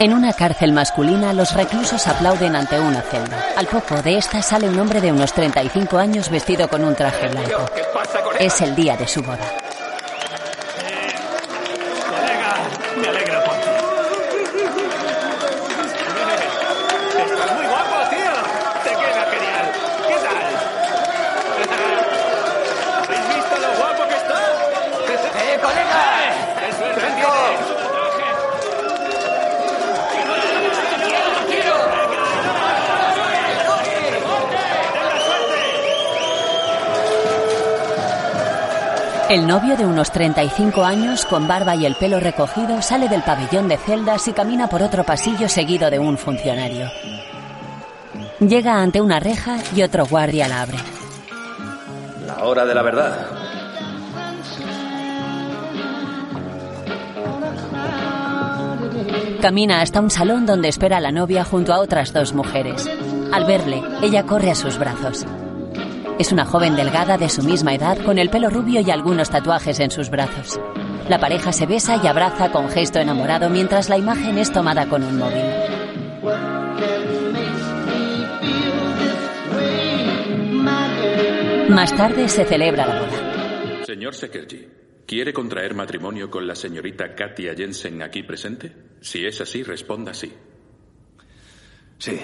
En una cárcel masculina, los reclusos aplauden ante una celda. Al poco de esta sale un hombre de unos 35 años vestido con un traje blanco. Es el día de su boda. Colega, me alegra por ti. Estás muy guapo, tío. Te queda genial. ¿Qué tal? ¿Habéis visto lo guapo que está? ¡Eh, colega! ¡Qué suerte tienes! El novio de unos 35 años, con barba y el pelo recogido, sale del pabellón de celdas y camina por otro pasillo seguido de un funcionario. Llega ante una reja y otro guardia la abre. La hora de la verdad. Camina hasta un salón donde espera la novia junto a otras dos mujeres. Al verle, ella corre a sus brazos. Es una joven delgada de su misma edad con el pelo rubio y algunos tatuajes en sus brazos. La pareja se besa y abraza con gesto enamorado mientras la imagen es tomada con un móvil. Más tarde se celebra la boda. Señor Sekerji, ¿quiere contraer matrimonio con la señorita Katia Jensen aquí presente? Si es así, responda sí. Sí.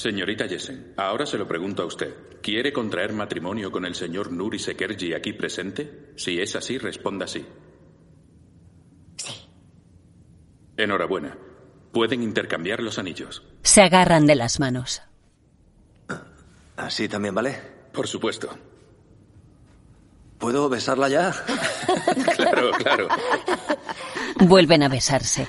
Señorita Jensen, ahora se lo pregunto a usted. ¿Quiere contraer matrimonio con el señor Nuri Sekerji aquí presente? Si es así, responda sí. Sí. Enhorabuena. Pueden intercambiar los anillos. Se agarran de las manos. ¿Así también vale? Por supuesto. ¿Puedo besarla ya? Claro, claro. Vuelven a besarse.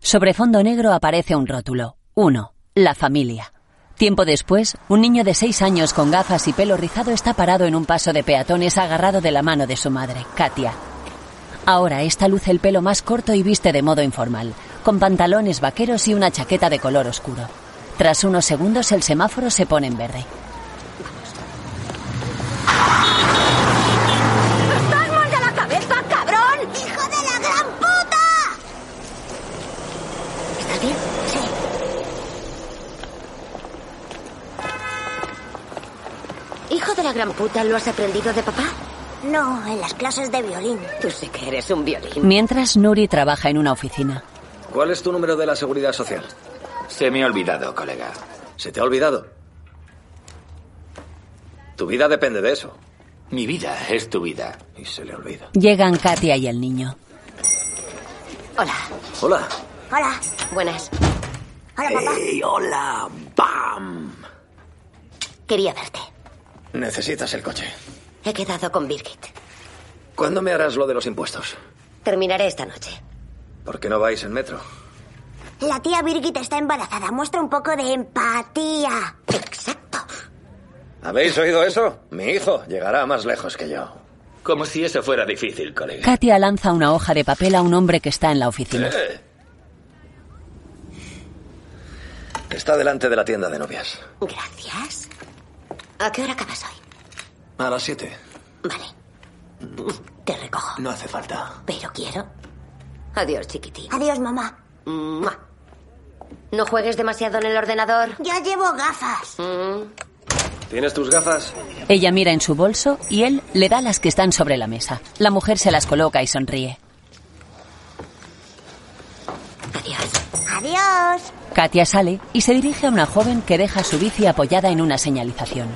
Sobre fondo negro aparece un rótulo. 1. La familia. Tiempo después, un niño de seis años con gafas y pelo rizado está parado en un paso de peatones agarrado de la mano de su madre, Katia. Ahora esta luce el pelo más corto y viste de modo informal, con pantalones vaqueros y una chaqueta de color oscuro. Tras unos segundos el semáforo se pone en verde. La gran puta, ¿lo has aprendido de papá? No, en las clases de violín. Tú sí que eres un violín. Mientras Nuri trabaja en una oficina. ¿Cuál es tu número de la seguridad social? Se me ha olvidado, colega. ¿Se te ha olvidado? Tu vida depende de eso. Mi vida es tu vida. Y se le olvida. Llegan Katia y el niño. Hola. Hola. Hola. Buenas. Hola, papá. ¡Ey, hola! ¡Bam! Quería verte. Necesitas el coche. He quedado con Birgit. ¿Cuándo me harás lo de los impuestos? Terminaré esta noche. ¿Por qué no vais en metro? La tía Birgit está embarazada. Muestra un poco de empatía. Exacto. ¿Habéis oído eso? Mi hijo llegará más lejos que yo. Como si eso fuera difícil, colega. Katia lanza una hoja de papel a un hombre que está en la oficina. Eh. Está delante de la tienda de novias. Gracias. ¿A qué hora acabas hoy? A las siete. Vale. Te recojo. No hace falta. Pero quiero. Adiós, chiquitín. Adiós, mamá. No juegues demasiado en el ordenador. Ya llevo gafas. ¿Tienes tus gafas? Ella mira en su bolso y él le da las que están sobre la mesa. La mujer se las coloca y sonríe. Adiós. Katia sale y se dirige a una joven que deja su bici apoyada en una señalización.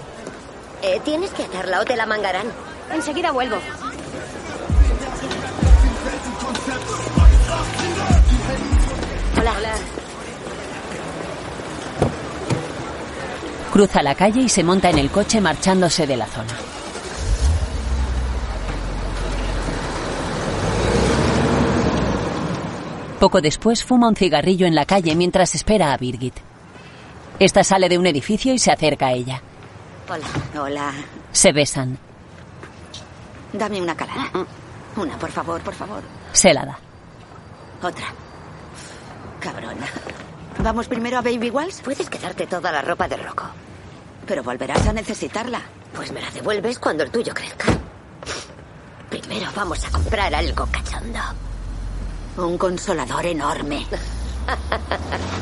Eh, tienes que atarla o te la mangarán. Enseguida vuelvo. Hola. Cruza la calle y se monta en el coche marchándose de la zona. Poco después fuma un cigarrillo en la calle mientras espera a Birgit. Esta sale de un edificio y se acerca a ella. Hola. Hola. Se besan. Dame una calada. Una, por favor, por favor. Se la da. Otra. Cabrona. ¿Vamos primero a Baby Walls? Puedes quedarte toda la ropa de Rocco. Pero volverás a necesitarla. Pues me la devuelves cuando el tuyo crezca. Primero vamos a comprar algo cachondo. Un consolador enorme.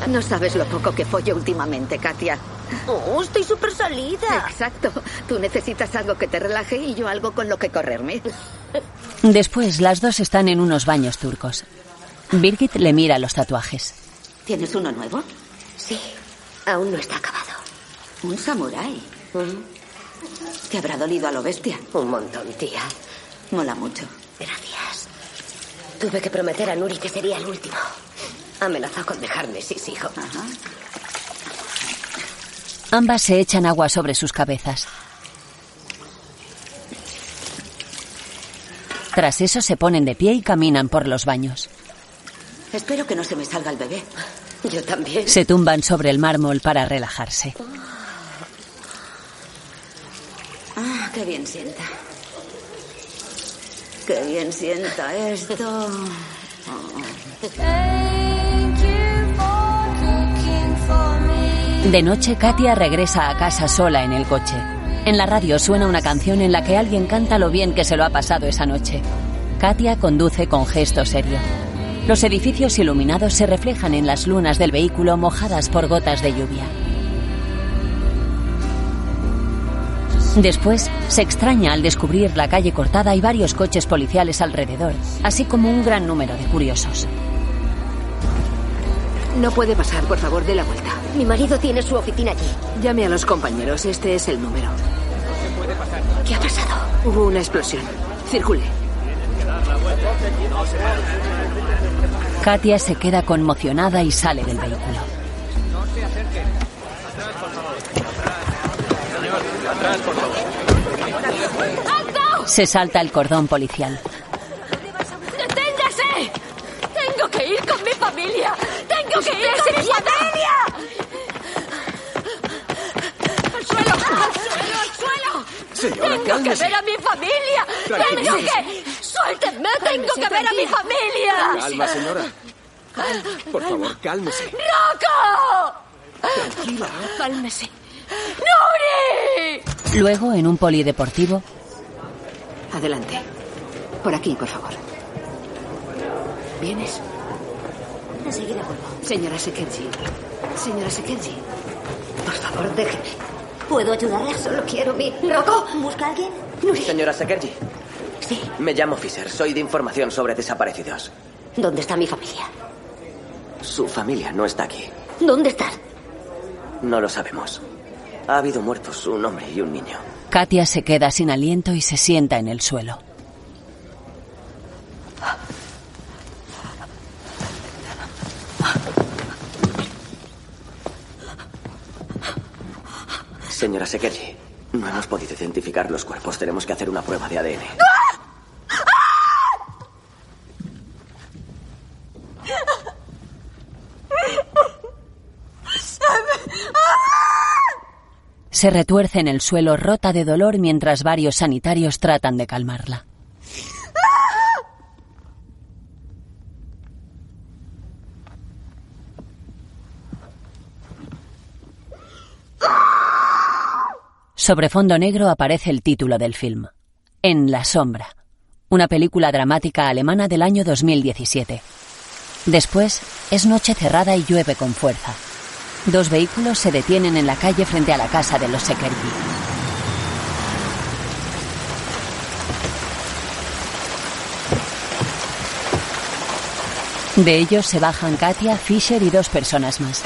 No sabes lo poco que follo últimamente, Katia. Oh, estoy súper salida. Exacto. Tú necesitas algo que te relaje y yo algo con lo que correrme. Después, las dos están en unos baños turcos. Birgit le mira los tatuajes. ¿Tienes uno nuevo? Sí, aún no está acabado. Un samurái. ¿Te habrá dolido a lo bestia? Un montón, tía. Mola mucho. Gracias. Tuve que prometer a Nuri que sería el último. Amenazó con dejarme, sí, sí, hijo. Ajá. Ambas se echan agua sobre sus cabezas. Tras eso se ponen de pie y caminan por los baños. Espero que no se me salga el bebé. Yo también. Se tumban sobre el mármol para relajarse. Ah, qué bien sienta. Qué bien sienta esto. De noche, Katia regresa a casa sola en el coche. En la radio suena una canción en la que alguien canta lo bien que se lo ha pasado esa noche. Katia conduce con gesto serio. Los edificios iluminados se reflejan en las lunas del vehículo mojadas por gotas de lluvia. Después, se extraña al descubrir la calle cortada y varios coches policiales alrededor, así como un gran número de curiosos. No puede pasar, por favor, de la vuelta. Mi marido tiene su oficina allí. Llame a los compañeros, este es el número. ¿Qué ha pasado? Hubo una explosión. Circule. Katia se queda conmocionada y sale del vehículo. Se salta el cordón policial. ¡Deténgase! ¡Tengo que ir con mi familia! ¡Tengo que ir mi familia! ¡Al suelo! ¡Al suelo! ¡Al suelo! Señora, ¡Tengo cálmese. que ver a mi familia! ¡Tengo que! ¡Suéltenme! ¡Tengo que ver a mi familia! Calma, señora. Por favor, cálmese. ¡Rocco! Tranquila. ¡Cálmese! ¡Nuri! Luego, en un polideportivo, Adelante. Por aquí, por favor. ¿Vienes? Enseguida vuelvo. Señora Sekerji. Señora Sekerji. Por favor, déjeme. ¿Puedo ayudarla? Solo quiero mi... ¿Rocco? ¿Busca a alguien? Nuri. Señora Sekerji, Sí. me llamo Fisher. Soy de información sobre desaparecidos. ¿Dónde está mi familia? Su familia no está aquí. ¿Dónde están? No lo sabemos. Ha habido muertos, un hombre y un niño. Katia se queda sin aliento y se sienta en el suelo. Señora Sekerji, no hemos podido identificar los cuerpos. Tenemos que hacer una prueba de ADN. Se retuerce en el suelo rota de dolor mientras varios sanitarios tratan de calmarla. Sobre fondo negro aparece el título del film. En la sombra. Una película dramática alemana del año 2017. Después, es noche cerrada y llueve con fuerza. Dos vehículos se detienen en la calle frente a la casa de los Sekerji. De ellos se bajan Katia, Fisher y dos personas más.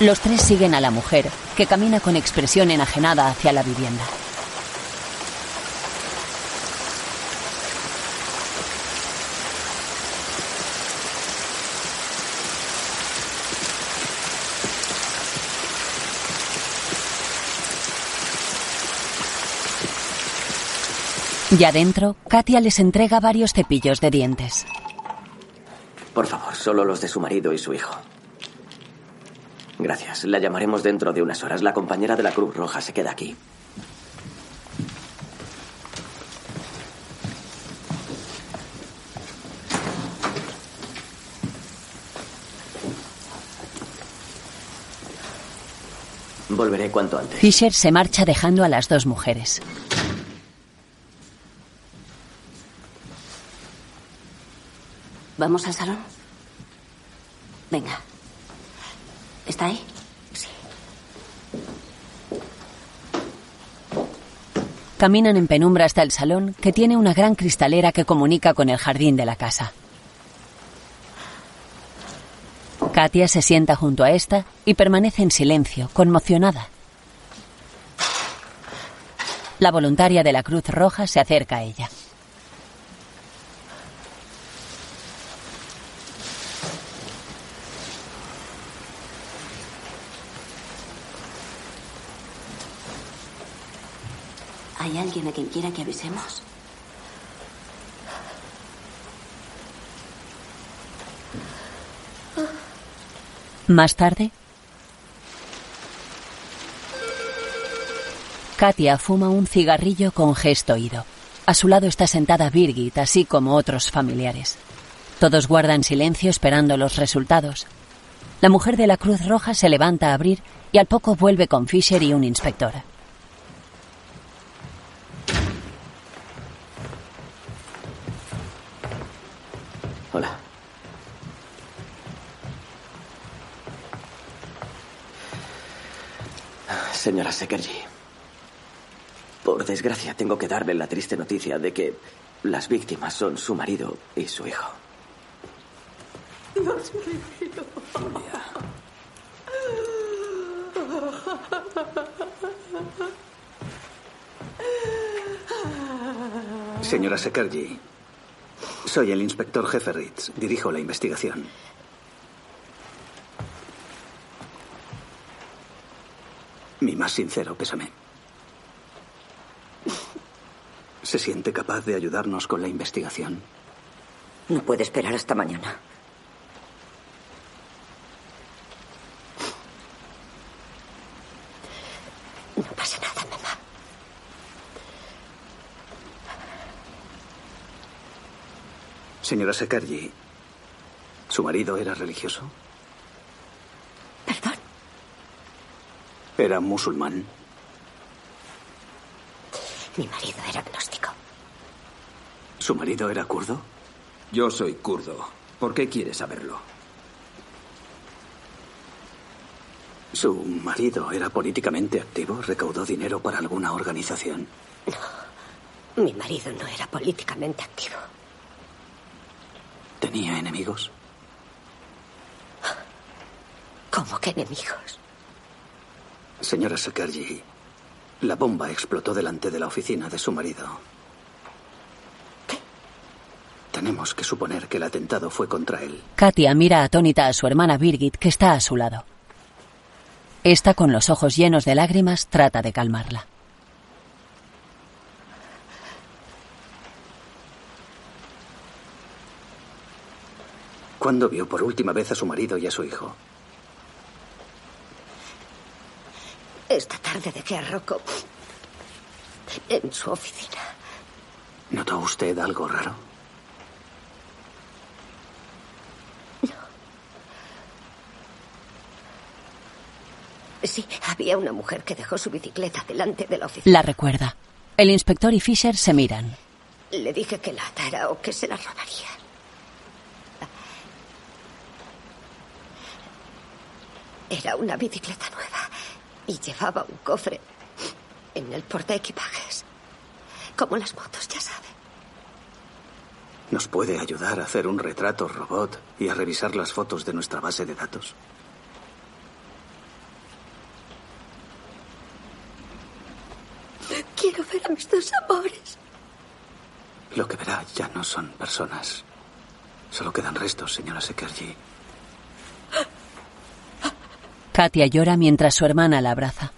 Los tres siguen a la mujer, que camina con expresión enajenada hacia la vivienda. Ya dentro, Katia les entrega varios cepillos de dientes. Por favor, solo los de su marido y su hijo. Gracias. La llamaremos dentro de unas horas. La compañera de la Cruz Roja se queda aquí. Volveré cuanto antes. Fisher se marcha dejando a las dos mujeres. ¿Vamos al salón? Venga. ¿Está ahí? Caminan en penumbra hasta el salón, que tiene una gran cristalera que comunica con el jardín de la casa. Katia se sienta junto a esta y permanece en silencio, conmocionada. La voluntaria de la Cruz Roja se acerca a ella. ¿Hay alguien a quien quiera que avisemos? Más tarde, Katia fuma un cigarrillo con gesto oído. A su lado está sentada Birgit, así como otros familiares. Todos guardan silencio esperando los resultados. La mujer de la Cruz Roja se levanta a abrir y al poco vuelve con Fisher y un inspector. Hola. Señora Sekerji, por desgracia tengo que darle la triste noticia de que las víctimas son su marido y su hijo. Dios mío. Señora Sekerji, soy el inspector jefe Ritz. Dirijo la investigación. Mi más sincero pésame. ¿Se siente capaz de ayudarnos con la investigación? No puede esperar hasta mañana. No pasa nada, mamá. Señora Sekerji, ¿su marido era religioso? ¿Perdón? Era musulmán. Mi marido era agnóstico. ¿Su marido era kurdo? Yo soy kurdo. ¿Por qué quiere saberlo? ¿Su marido era políticamente activo? ¿Recaudó dinero para alguna organización? No. Mi marido no era políticamente activo. ¿Tenía enemigos? ¿Cómo que enemigos? Señora Sekerji, la bomba explotó delante de la oficina de su marido. ¿Qué? Tenemos que suponer que el atentado fue contra él. Katia mira atónita a su hermana Birgit, que está a su lado. Esta, con los ojos llenos de lágrimas, trata de calmarla. ¿Cuándo vio por última vez a su marido y a su hijo? Esta tarde dejé a Rocco en su oficina. ¿Notó usted algo raro? Sí, había una mujer que dejó su bicicleta delante de la oficina. La recuerda. El inspector y Fisher se miran. Le dije que la atara o que se la robaría. Era una bicicleta nueva y llevaba un cofre en el portaequipajes. Como las motos, ya sabe. ¿Nos puede ayudar a hacer un retrato robot y a revisar las fotos de nuestra base de datos? Quiero ver a mis dos amores. Lo que verá ya no son personas. Solo quedan restos, señora Sekerji. Katia llora mientras su hermana la abraza.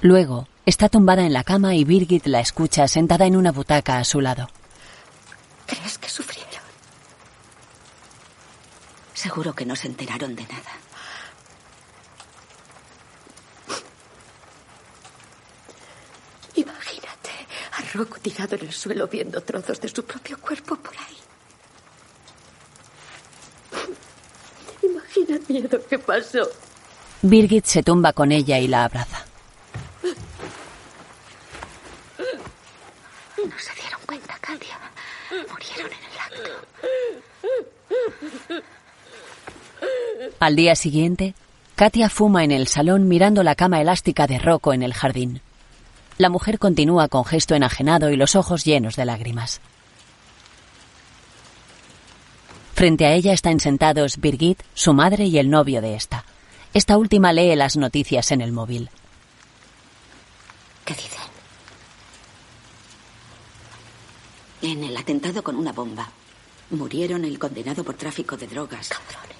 Luego, está tumbada en la cama y Birgit la escucha sentada en una butaca a su lado. ¿Crees que sufrieron? Seguro que no se enteraron de nada. Imagínate a Rocco tirado en el suelo viendo trozos de su propio cuerpo por ahí. Imagina el miedo que pasó. Birgit se tumba con ella y la abraza. No se dieron cuenta, Katia. Murieron en el acto. Al día siguiente, Katia fuma en el salón mirando la cama elástica de Rocco en el jardín. La mujer continúa con gesto enajenado y los ojos llenos de lágrimas. Frente a ella están sentados Birgit, su madre y el novio de esta. Esta última lee las noticias en el móvil. ¿Qué dicen? En el atentado con una bomba murieron el condenado por tráfico de drogas. Cabrones.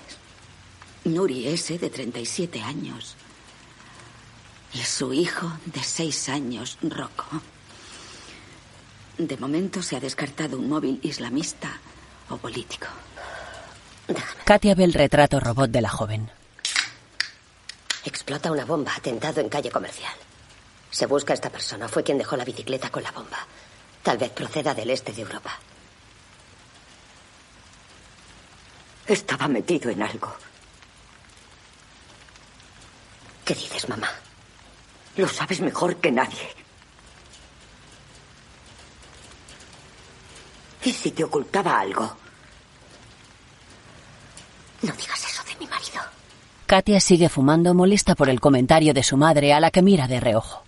Nuri S., de 37 años. Y su hijo, de 6 años, Rocco. De momento se ha descartado un móvil islamista o político. Katia ve el retrato robot de la joven. Explota una bomba, atentado en calle comercial. Se busca a esta persona. Fue quien dejó la bicicleta con la bomba. Tal vez proceda del este de Europa. Estaba metido en algo. ¿Qué dices, mamá? Lo sabes mejor que nadie. ¿Y si te ocultaba algo? No digas eso de mi marido. Katia sigue fumando molesta por el comentario de su madre a la que mira de reojo.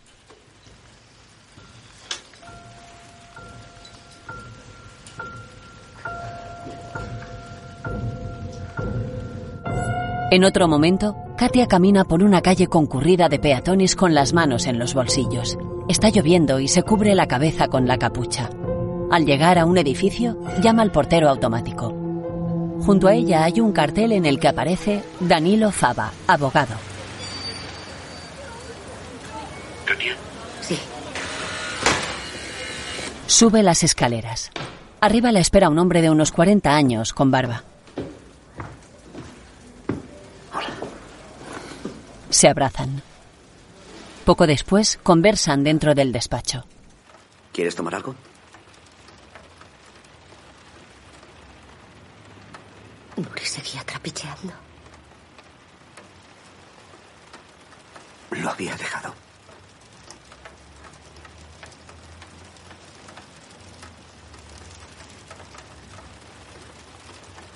En otro momento, Katia camina por una calle concurrida de peatones con las manos en los bolsillos. Está lloviendo y se cubre la cabeza con la capucha. Al llegar a un edificio, llama al portero automático. Junto a ella hay un cartel en el que aparece Danilo Fava, abogado. ¿Katia? Sí. Sube las escaleras. Arriba la espera un hombre de unos 40 años con barba. Se abrazan. Poco después conversan dentro del despacho. ¿Quieres tomar algo? Nuri seguía trapicheando. Lo había dejado.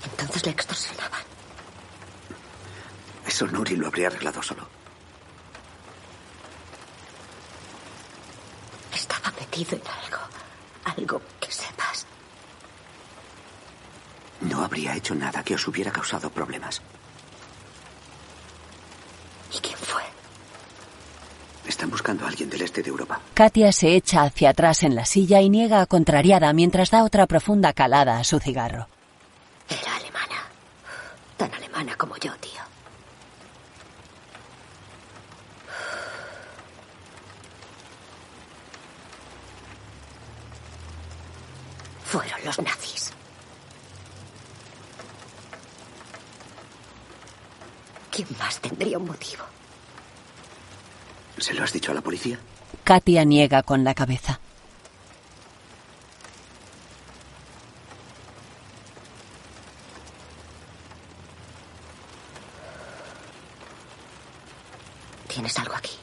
Entonces le extorsionaban. Eso Nuri lo habría arreglado solo. Estaba metido en algo. Algo que sepas. No habría hecho nada que os hubiera causado problemas. ¿Y quién fue? Están buscando a alguien del este de Europa. Katia se echa hacia atrás en la silla y niega a contrariada mientras da otra profunda calada a su cigarro. Era alemana. Tan alemana como yo, tío. Fueron los nazis. ¿Quién más tendría un motivo? ¿Se lo has dicho a la policía? Katia niega con la cabeza. ¿Tienes algo aquí?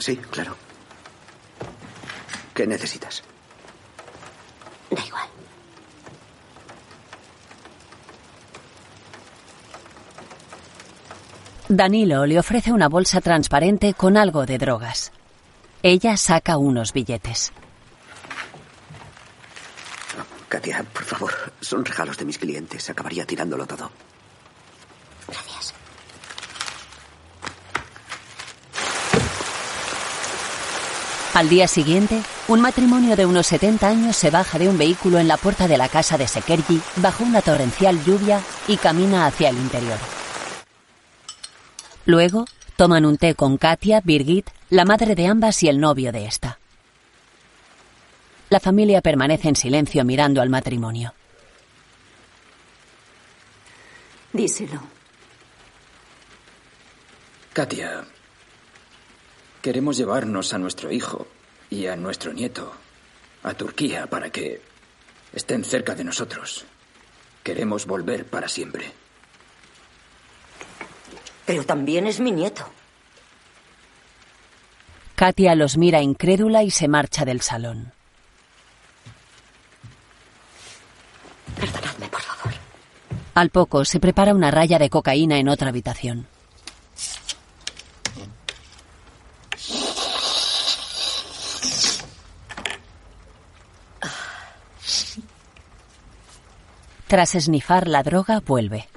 Sí, claro. ¿Qué necesitas? Danilo le ofrece una bolsa transparente con algo de drogas. Ella saca unos billetes. Katia, por favor, son regalos de mis clientes. Acabaría tirándolo todo. Gracias. Al día siguiente, un matrimonio de unos 70 años se baja de un vehículo en la puerta de la casa de Sekerji bajo una torrencial lluvia y camina hacia el interior. Luego, toman un té con Katia, Birgit, la madre de ambas y el novio de esta. La familia permanece en silencio mirando al matrimonio. Díselo. Katia, queremos llevarnos a nuestro hijo y a nuestro nieto a Turquía para que estén cerca de nosotros. Queremos volver para siempre pero también es mi nieto. Katia los mira incrédula y se marcha del salón. Perdonadme, por favor. Al poco se prepara una raya de cocaína en otra habitación. Tras esnifar la droga, vuelve.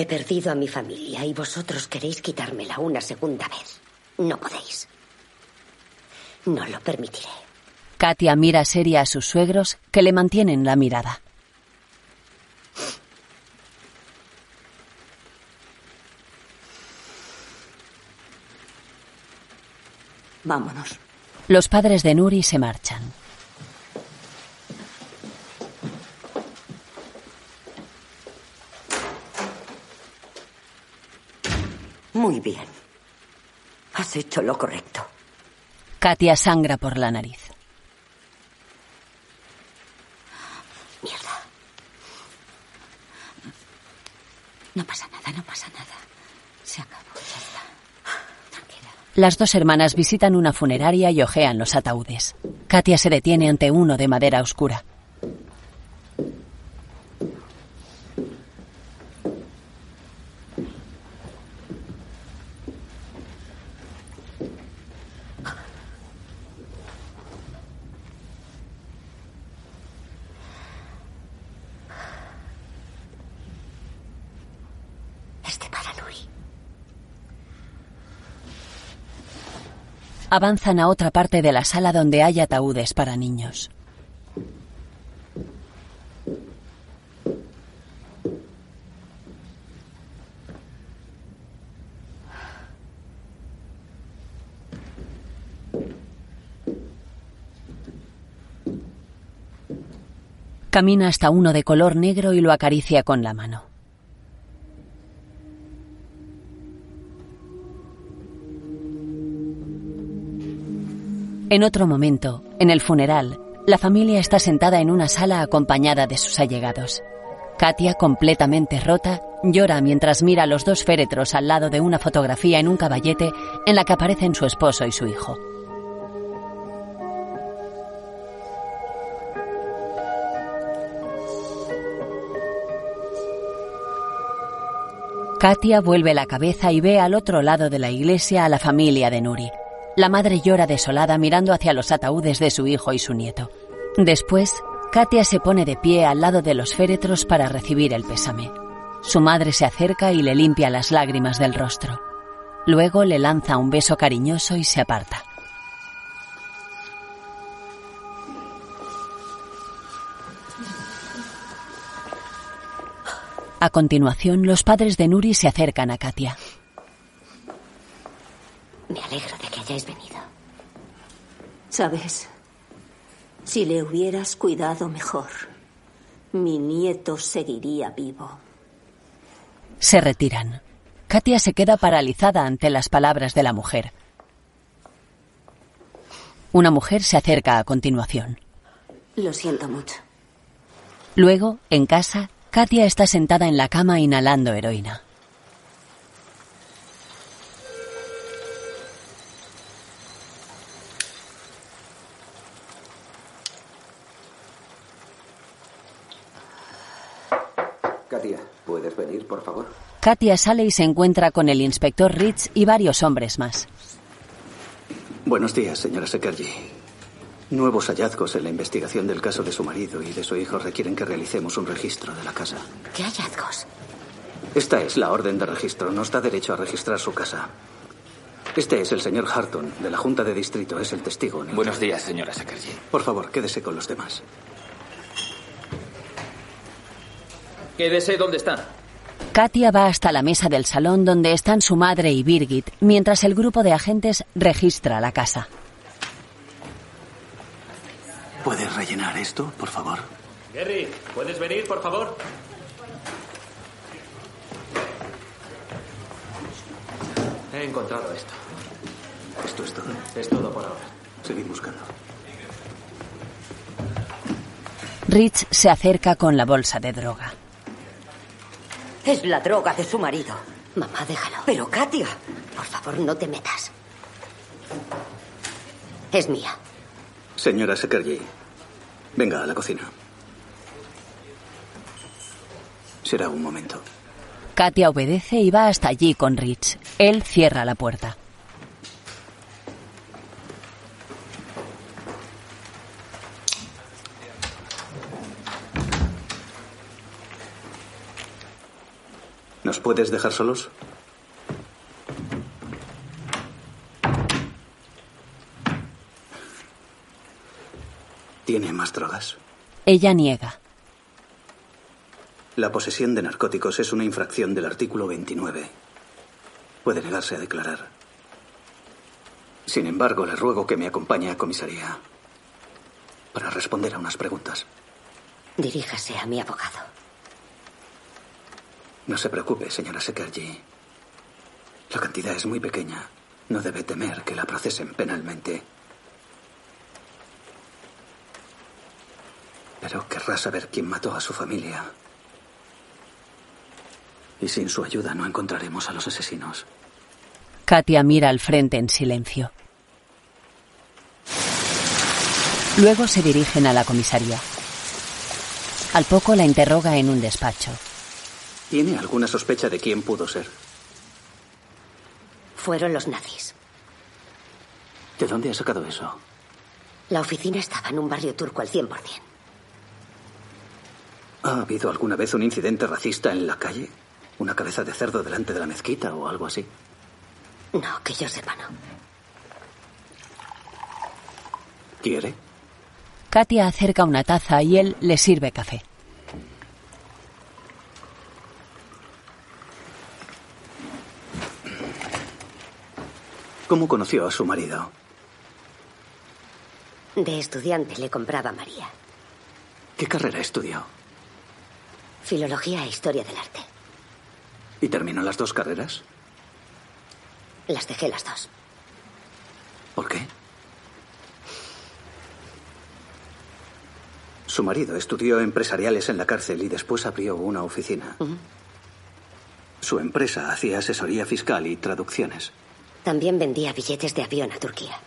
He perdido a mi familia y vosotros queréis quitármela una segunda vez. No podéis. No lo permitiré. Katia mira seria a sus suegros que le mantienen la mirada. Vámonos. Los padres de Nuri se marchan. Muy bien. Has hecho lo correcto. Katia sangra por la nariz. Mierda. No pasa nada, no pasa nada. Se acabó, ya está. Tranquila. Las dos hermanas visitan una funeraria y ojean los ataúdes. Katia se detiene ante uno de madera oscura. Este para Nuri. Avanzan a otra parte de la sala donde hay ataúdes para niños. Camina hasta uno de color negro y lo acaricia con la mano. En otro momento, en el funeral, la familia está sentada en una sala acompañada de sus allegados. Katia, completamente rota, llora mientras mira los dos féretros al lado de una fotografía en un caballete en la que aparecen su esposo y su hijo. Katia vuelve la cabeza y ve al otro lado de la iglesia a la familia de Nuri. La madre llora desolada mirando hacia los ataúdes de su hijo y su nieto. Después, Katia se pone de pie al lado de los féretros para recibir el pésame. Su madre se acerca y le limpia las lágrimas del rostro. Luego le lanza un beso cariñoso y se aparta. A continuación, los padres de Nuri se acercan a Katia. Me alegro de que hayáis venido. ¿Sabes? Si le hubieras cuidado mejor, mi nieto seguiría vivo. Se retiran. Katia se queda paralizada ante las palabras de la mujer. Una mujer se acerca a continuación. Lo siento mucho. Luego, en casa, Katia está sentada en la cama inhalando heroína. Katia, ¿puedes venir, por favor? Katia sale y se encuentra con el inspector Ritz y varios hombres más. Buenos días, señora Sekerji. Nuevos hallazgos en la investigación del caso de su marido y de su hijo requieren que realicemos un registro de la casa. ¿Qué hallazgos? Esta es la orden de registro. Nos da derecho a registrar su casa. Este es el señor Harton, de la Junta de Distrito. Es el testigo. neutral. Buenos días, señora Sakerji. Por favor, quédese con los demás. Quédese donde está. Katia va hasta la mesa del salón donde están su madre y Birgit, mientras el grupo de agentes registra la casa. ¿Puedes rellenar esto, por favor? Gary, ¿puedes venir, por favor? He encontrado esto. Esto es todo. Es todo por ahora. Seguid buscando. Rich se acerca con la bolsa de droga. Es la droga de su marido. Mamá, déjalo. Pero Katia. Por favor, no te metas. Es mía. Señora Sekerji, venga a la cocina. Será un momento. Katia obedece y va hasta allí con Rich. Él cierra la puerta. ¿Nos puedes dejar solos? ¿Tiene más drogas? Ella niega. La posesión de narcóticos es una infracción del artículo 29. Puede negarse a declarar. Sin embargo, le ruego que me acompañe a comisaría para responder a unas preguntas. Diríjase a mi abogado. No se preocupe, señora Sekerji. La cantidad es muy pequeña. No debe temer que la procesen penalmente. Pero querrá saber quién mató a su familia. Y sin su ayuda no encontraremos a los asesinos. Katia mira al frente en silencio. Luego se dirigen a la comisaría. Al poco la interroga en un despacho. ¿Tiene alguna sospecha de quién pudo ser? Fueron los nazis. ¿De dónde ha sacado eso? La oficina estaba en un barrio turco al 100%. ¿Ha habido alguna vez un incidente racista en la calle? ¿Una cabeza de cerdo delante de la mezquita o algo así? No, que yo sepa, no. ¿Quiere? Katia acerca una taza y él le sirve café. ¿Cómo conoció a su marido? De estudiante le compraba a María. ¿Qué carrera estudió? Filología e historia del arte. ¿Y terminó las dos carreras? Las dejé las dos. ¿Por qué? Su marido estudió empresariales en la cárcel y después abrió una oficina. Su empresa hacía asesoría fiscal y traducciones. También vendía billetes de avión a Turquía.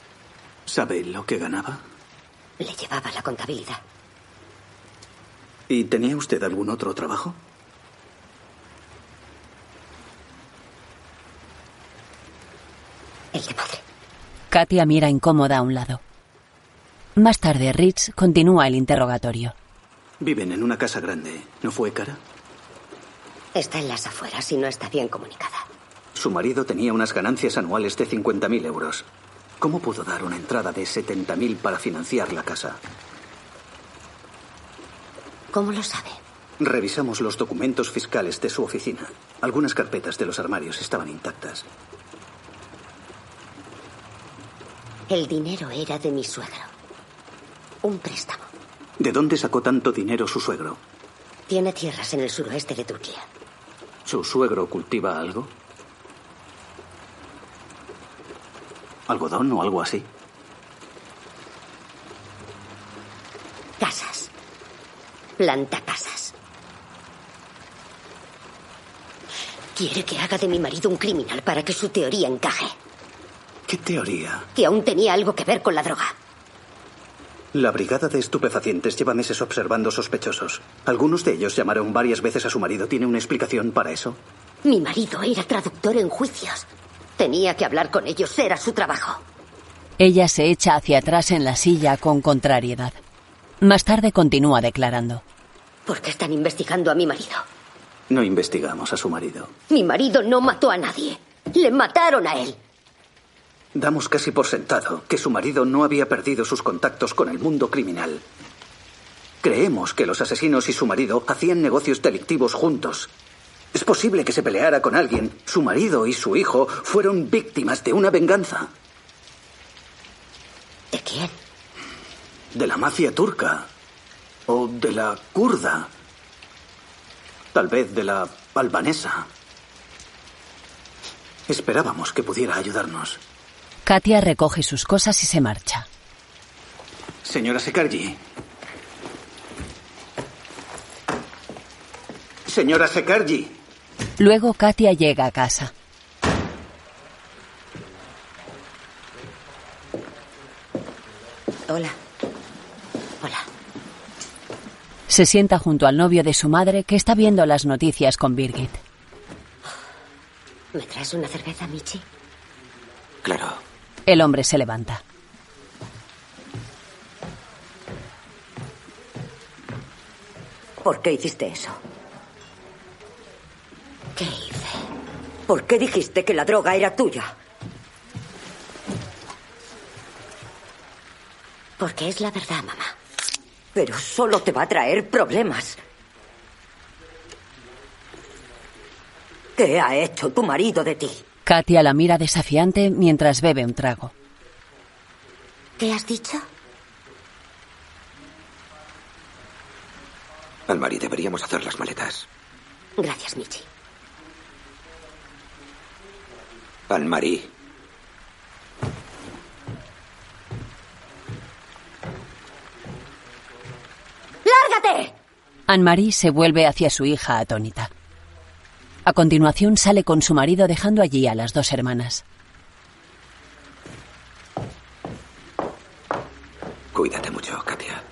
¿Sabe lo que ganaba? Le llevaba la contabilidad. ¿Y tenía usted algún otro trabajo? El de padre. Katia mira incómoda a un lado. Más tarde, Rich continúa el interrogatorio. Viven en una casa grande. ¿No fue cara? Está en las afueras y no está bien comunicada. Su marido tenía unas ganancias anuales de 50.000 euros. ¿Cómo pudo dar una entrada de 70.000 para financiar la casa? ¿Cómo lo sabe? Revisamos los documentos fiscales de su oficina. Algunas carpetas de los armarios estaban intactas. El dinero era de mi suegro. Un préstamo. ¿De dónde sacó tanto dinero su suegro? Tiene tierras en el suroeste de Turquía. ¿Su suegro cultiva algo? ¿Algodón o algo así? Casas. Planta casas. Quiere que haga de mi marido un criminal para que su teoría encaje. ¿Qué teoría? Que aún tenía algo que ver con la droga. La brigada de estupefacientes lleva meses observando sospechosos. Algunos de ellos llamaron varias veces a su marido. ¿Tiene una explicación para eso? Mi marido era traductor en juicios. Tenía que hablar con ellos. Era su trabajo. Ella se echa hacia atrás en la silla con contrariedad. Más tarde continúa declarando. ¿Por qué están investigando a mi marido? No investigamos a su marido. Mi marido no mató a nadie. Le mataron a él. Damos casi por sentado que su marido no había perdido sus contactos con el mundo criminal. Creemos que los asesinos y su marido hacían negocios delictivos juntos. Es posible que se peleara con alguien. Su marido y su hijo fueron víctimas de una venganza. ¿De quién? De la mafia turca. O de la kurda. Tal vez de la albanesa. Esperábamos que pudiera ayudarnos. Katia recoge sus cosas y se marcha. Señora Sekarji. Señora Sekarji. Luego Katia llega a casa. Hola. Hola. Se sienta junto al novio de su madre que está viendo las noticias con Birgit. ¿Me traes una cerveza, Michi? Claro. El hombre se levanta. ¿Por qué hiciste eso? ¿Por qué dijiste que la droga era tuya? Porque es la verdad, mamá. Pero solo te va a traer problemas. ¿Qué ha hecho tu marido de ti? Katia la mira desafiante mientras bebe un trago. ¿Qué has dicho? Almari, deberíamos hacer las maletas. Gracias, Michi. Almari. ¡Lárgate! Anne-Marie se vuelve hacia su hija atónita. A continuación sale con su marido dejando allí a las dos hermanas. Cuídate mucho, Katia.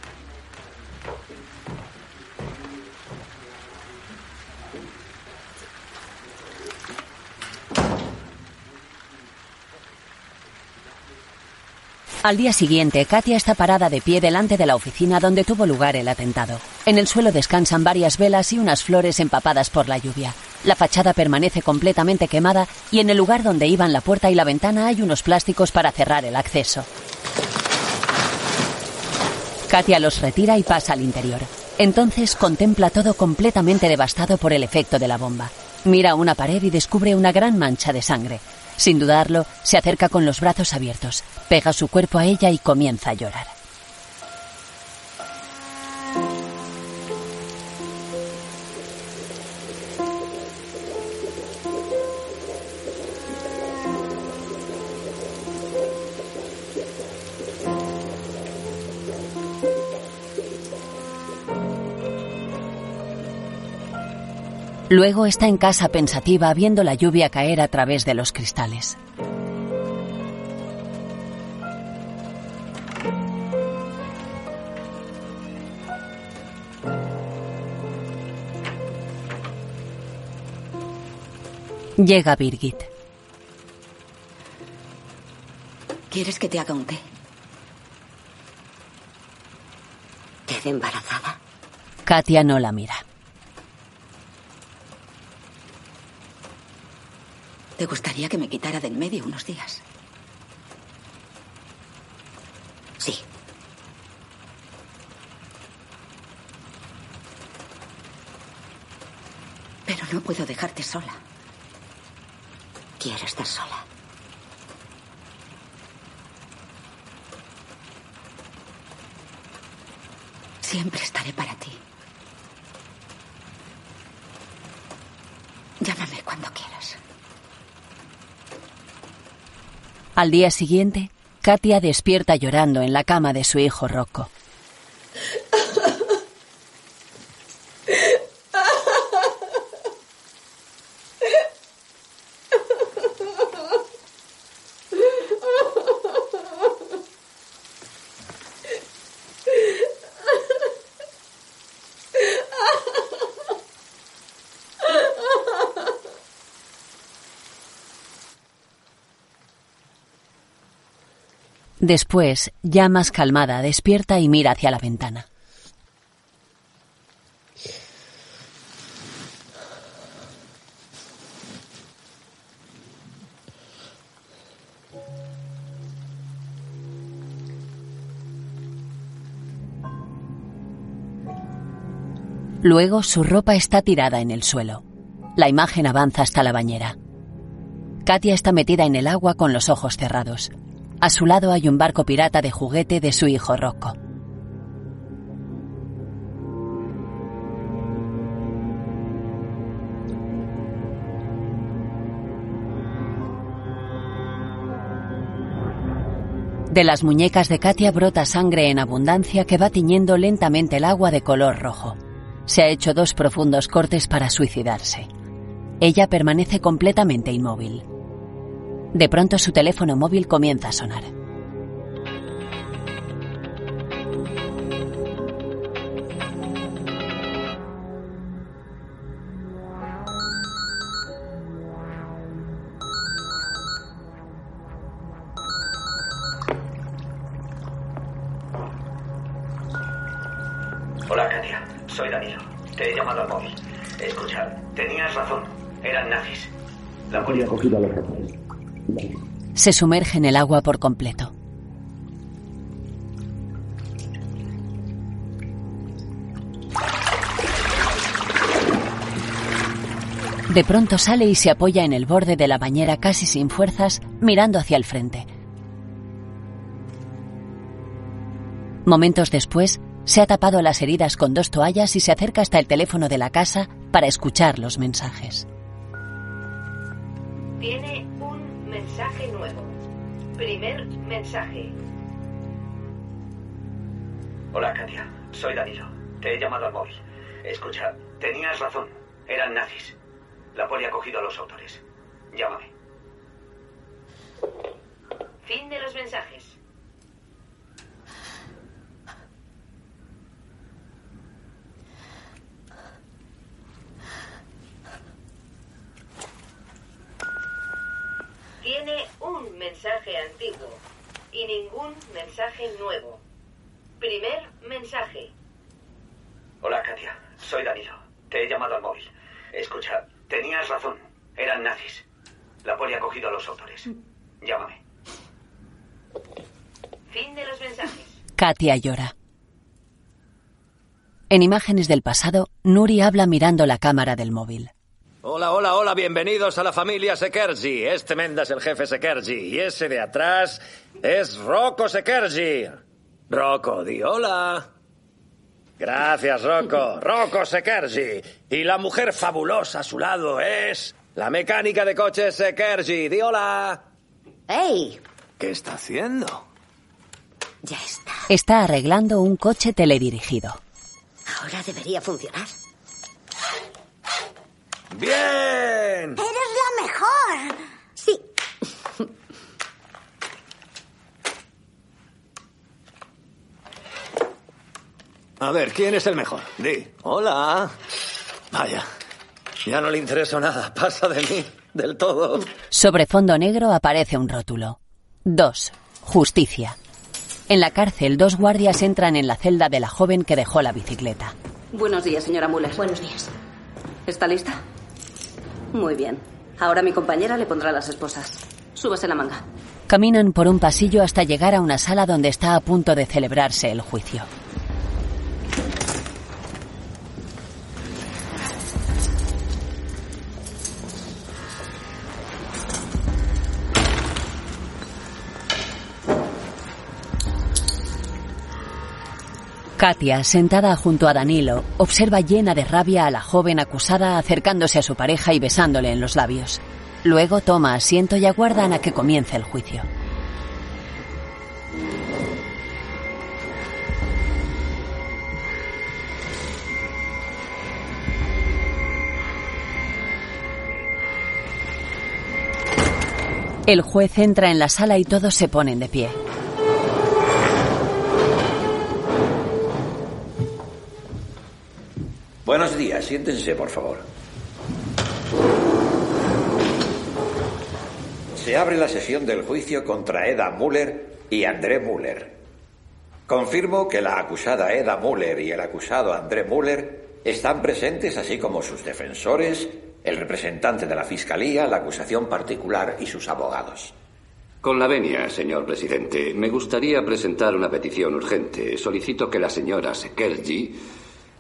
Al día siguiente, Katia está parada de pie delante de la oficina donde tuvo lugar el atentado. En el suelo descansan varias velas y unas flores empapadas por la lluvia. La fachada permanece completamente quemada y en el lugar donde iban la puerta y la ventana hay unos plásticos para cerrar el acceso. Katia los retira y pasa al interior. Entonces contempla todo completamente devastado por el efecto de la bomba. Mira una pared y descubre una gran mancha de sangre. Sin dudarlo, se acerca con los brazos abiertos, pega su cuerpo a ella y comienza a llorar. Luego está en casa pensativa viendo la lluvia caer a través de los cristales. Llega Birgit. ¿Quieres que te haga un té? ¿Te de embarazada? Katia no la mira. ¿Te gustaría que me quitara de en medio unos días? Sí. Pero no puedo dejarte sola. Quiero estar sola. Siempre estaré para ti. Llámame cuando quieras. Al día siguiente, Katia despierta llorando en la cama de su hijo Rocco. Después, ya más calmada, despierta y mira hacia la ventana. Luego su ropa está tirada en el suelo. La imagen avanza hasta la bañera. Katia está metida en el agua con los ojos cerrados. A su lado hay un barco pirata de juguete de su hijo Rocco. De las muñecas de Katia brota sangre en abundancia que va tiñendo lentamente el agua de color rojo. Se ha hecho dos profundos cortes para suicidarse. Ella permanece completamente inmóvil. De pronto su teléfono móvil comienza a sonar. Se sumerge en el agua por completo. De pronto sale y se apoya en el borde de la bañera casi sin fuerzas, mirando hacia el frente. Momentos después, se ha tapado las heridas con dos toallas y se acerca hasta el teléfono de la casa para escuchar los mensajes. Tiene un mensaje nuevo. Primer mensaje. Hola, Katia. Soy Danilo. Te he llamado al móvil. Escucha, tenías razón. Eran nazis. La poli ha cogido a los autores. Llámame. Fin de los mensajes. Mensaje antiguo y ningún mensaje nuevo. Primer mensaje. Hola, Katia. Soy Danilo. Te he llamado al móvil. Escucha, tenías razón. Eran nazis. La poli ha cogido a los autores. Llámame. Fin de los mensajes. Katia llora. En imágenes del pasado, Nuri habla mirando la cámara del móvil. Hola, hola, hola, bienvenidos a la familia Sekerji. Este Menda es el jefe Sekerji y ese de atrás es Rocco Sekerji. Rocco, di hola. Gracias, Rocco. Rocco Sekerji. Y la mujer fabulosa a su lado es la mecánica de coches Sekerji. Di hola. ¡Ey! ¿Qué está haciendo? Ya está. Está arreglando un coche teledirigido. Ahora debería funcionar. ¡Bien! ¡Eres la mejor! Sí. A ver, ¿quién es el mejor? Di. Hola. Vaya. Ya no le intereso nada. Pasa de mí. Del todo. Sobre fondo negro aparece un rótulo. 2. Justicia. En la cárcel, dos guardias entran en la celda de la joven que dejó la bicicleta. Buenos días, señora Muller. Buenos días. ¿Está lista? Muy bien. Ahora mi compañera le pondrá las esposas. Súbase la manga. Caminan por un pasillo hasta llegar a una sala donde está a punto de celebrarse el juicio. Katia, sentada junto a Danilo, observa llena de rabia a la joven acusada acercándose a su pareja y besándole en los labios. Luego toma asiento y aguardan a que comience el juicio. El juez entra en la sala y todos se ponen de pie. Buenos días, siéntense, por favor. Se abre la sesión del juicio contra Eda Müller y André Müller. Confirmo que la acusada Eda Müller y el acusado André Müller están presentes, así como sus defensores, el representante de la Fiscalía, la acusación particular y sus abogados. Con la venia, señor presidente, me gustaría presentar una petición urgente. Solicito que la señora Sekerji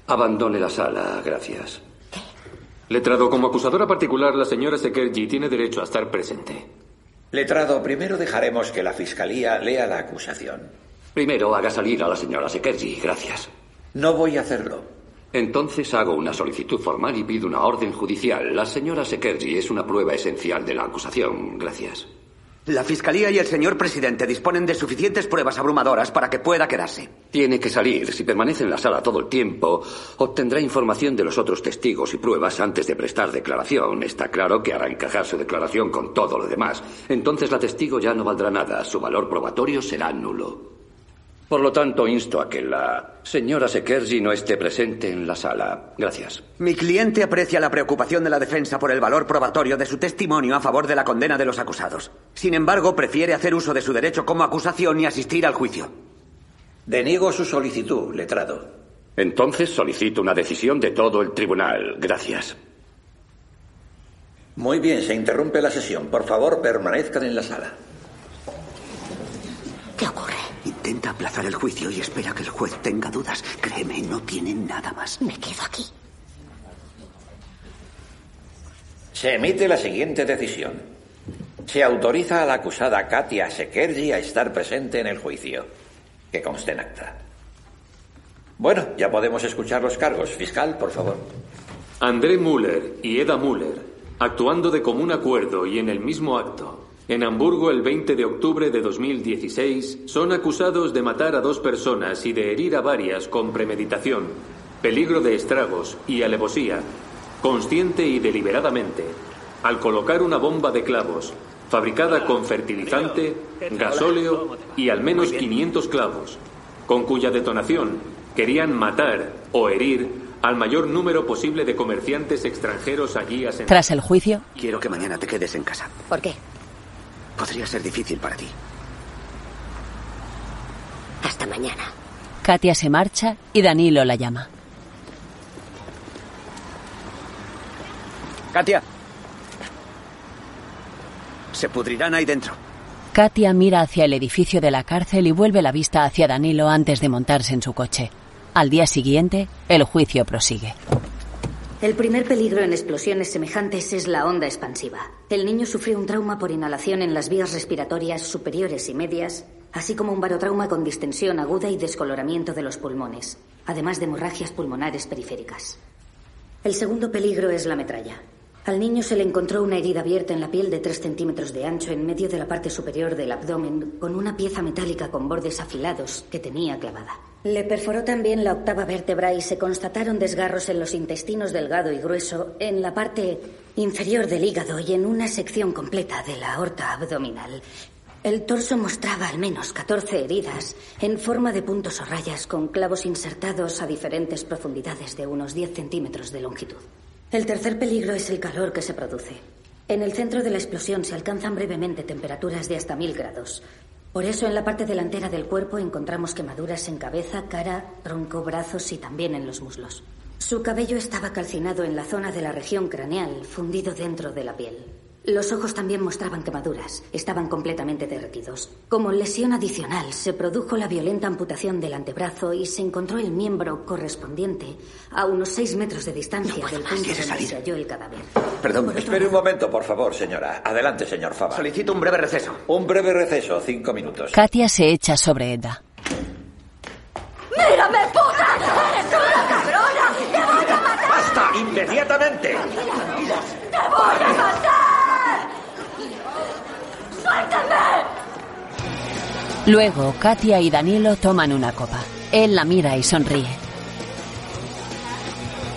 abandone la sala. Gracias. Letrado, como acusadora particular, la señora Sekerji tiene derecho a estar presente. Letrado, primero dejaremos que la Fiscalía lea la acusación. Primero haga salir a la señora Sekerji. Gracias. No voy a hacerlo. Entonces hago una solicitud formal y pido una orden judicial. La señora Sekerji es una prueba esencial de la acusación. Gracias. La Fiscalía y el señor presidente disponen de suficientes pruebas abrumadoras para que pueda quedarse. Tiene que salir. Si permanece en la sala todo el tiempo, obtendrá información de los otros testigos y pruebas antes de prestar declaración. Está claro que hará encajar su declaración con todo lo demás. Entonces la testigo ya no valdrá nada. Su valor probatorio será nulo. Por lo tanto, insto a que la señora Sekerji no esté presente en la sala. Gracias. Mi cliente aprecia la preocupación de la defensa por el valor probatorio de su testimonio a favor de la condena de los acusados. Sin embargo, prefiere hacer uso de su derecho como acusación y asistir al juicio. Deniego su solicitud, letrado. Entonces solicito una decisión de todo el tribunal. Gracias. Muy bien, se interrumpe la sesión. Por favor, permanezcan en la sala. ¿Qué ocurre? Intenta aplazar el juicio y espera que el juez tenga dudas. Créeme, no tiene nada más. Me quedo aquí. Se emite la siguiente decisión. Se autoriza a la acusada Katia Sekerji a estar presente en el juicio. Que conste en acta. Bueno, ya podemos escuchar los cargos. Fiscal, por favor. André Müller y Eda Müller, actuando de común acuerdo y en el mismo acto, en Hamburgo el 20 de octubre de 2016, son acusados de matar a dos personas y de herir a varias con premeditación, peligro de estragos y alevosía, consciente y deliberadamente, al colocar una bomba de clavos, fabricada con fertilizante, gasóleo y al menos 500 clavos, con cuya detonación querían matar o herir al mayor número posible de comerciantes extranjeros allí asentados. Tras el juicio, Quiero que mañana te quedes en casa. ¿Por qué? Podría ser difícil para ti. Hasta mañana. Katia se marcha y Danilo la llama. Katia. Se pudrirán ahí dentro. Katia mira hacia el edificio de la cárcel y vuelve la vista hacia Danilo antes de montarse en su coche. Al día siguiente, el juicio prosigue. El primer peligro en explosiones semejantes es la onda expansiva. El niño sufrió un trauma por inhalación en las vías respiratorias superiores y medias, así como un barotrauma con distensión aguda y descoloramiento de los pulmones, además de hemorragias pulmonares periféricas. El segundo peligro es la metralla. Al niño se le encontró una herida abierta en la piel de 3 centímetros de ancho en medio de la parte superior del abdomen con una pieza metálica con bordes afilados que tenía clavada. Le perforó también la octava vértebra y se constataron desgarros en los intestinos delgado y grueso, en la parte inferior del hígado y en una sección completa de la aorta abdominal. El torso mostraba al menos 14 heridas en forma de puntos o rayas con clavos insertados a diferentes profundidades de unos 10 centímetros de longitud. El tercer peligro es el calor que se produce. En el centro de la explosión se alcanzan brevemente temperaturas de hasta mil grados. Por eso en la parte delantera del cuerpo encontramos quemaduras en cabeza, cara, tronco, brazos y también en los muslos. Su cabello estaba calcinado en la zona de la región craneal, fundido dentro de la piel. Los ojos también mostraban quemaduras, estaban completamente derretidos. Como lesión adicional, se produjo la violenta amputación del antebrazo y se encontró el miembro correspondiente a unos seis metros de distancia del punto donde se halló el cadáver. Perdón. Espere un momento, por favor, señora. Adelante, señor Fava. Solicito un breve receso. Un breve receso, cinco minutos. Katia se echa sobre Eda. ¡Mírame, puta! ¡Eres una cabrona! ¡Te voy a matar! ¡Basta! ¡Inmediatamente! ¡Te voy a matar! Luego, Katia y Danilo toman una copa. Él la mira y sonríe.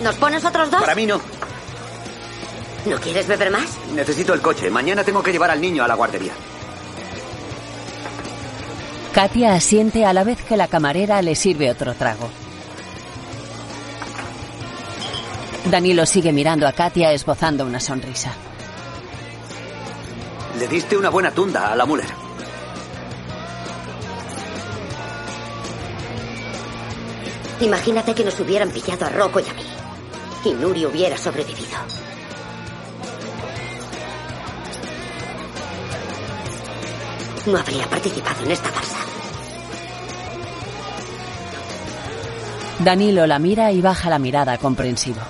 ¿Nos pones otros dos? Para mí no. ¿No quieres beber más? Necesito el coche. Mañana tengo que llevar al niño a la guardería. Katia asiente a la vez que la camarera le sirve otro trago. Danilo sigue mirando a Katia esbozando una sonrisa. Le diste una buena tunda a la Müller. Imagínate que nos hubieran pillado a Rocco y a mí. Y Nuri hubiera sobrevivido. No habría participado en esta farsa. Danilo la mira y baja la mirada comprensivo.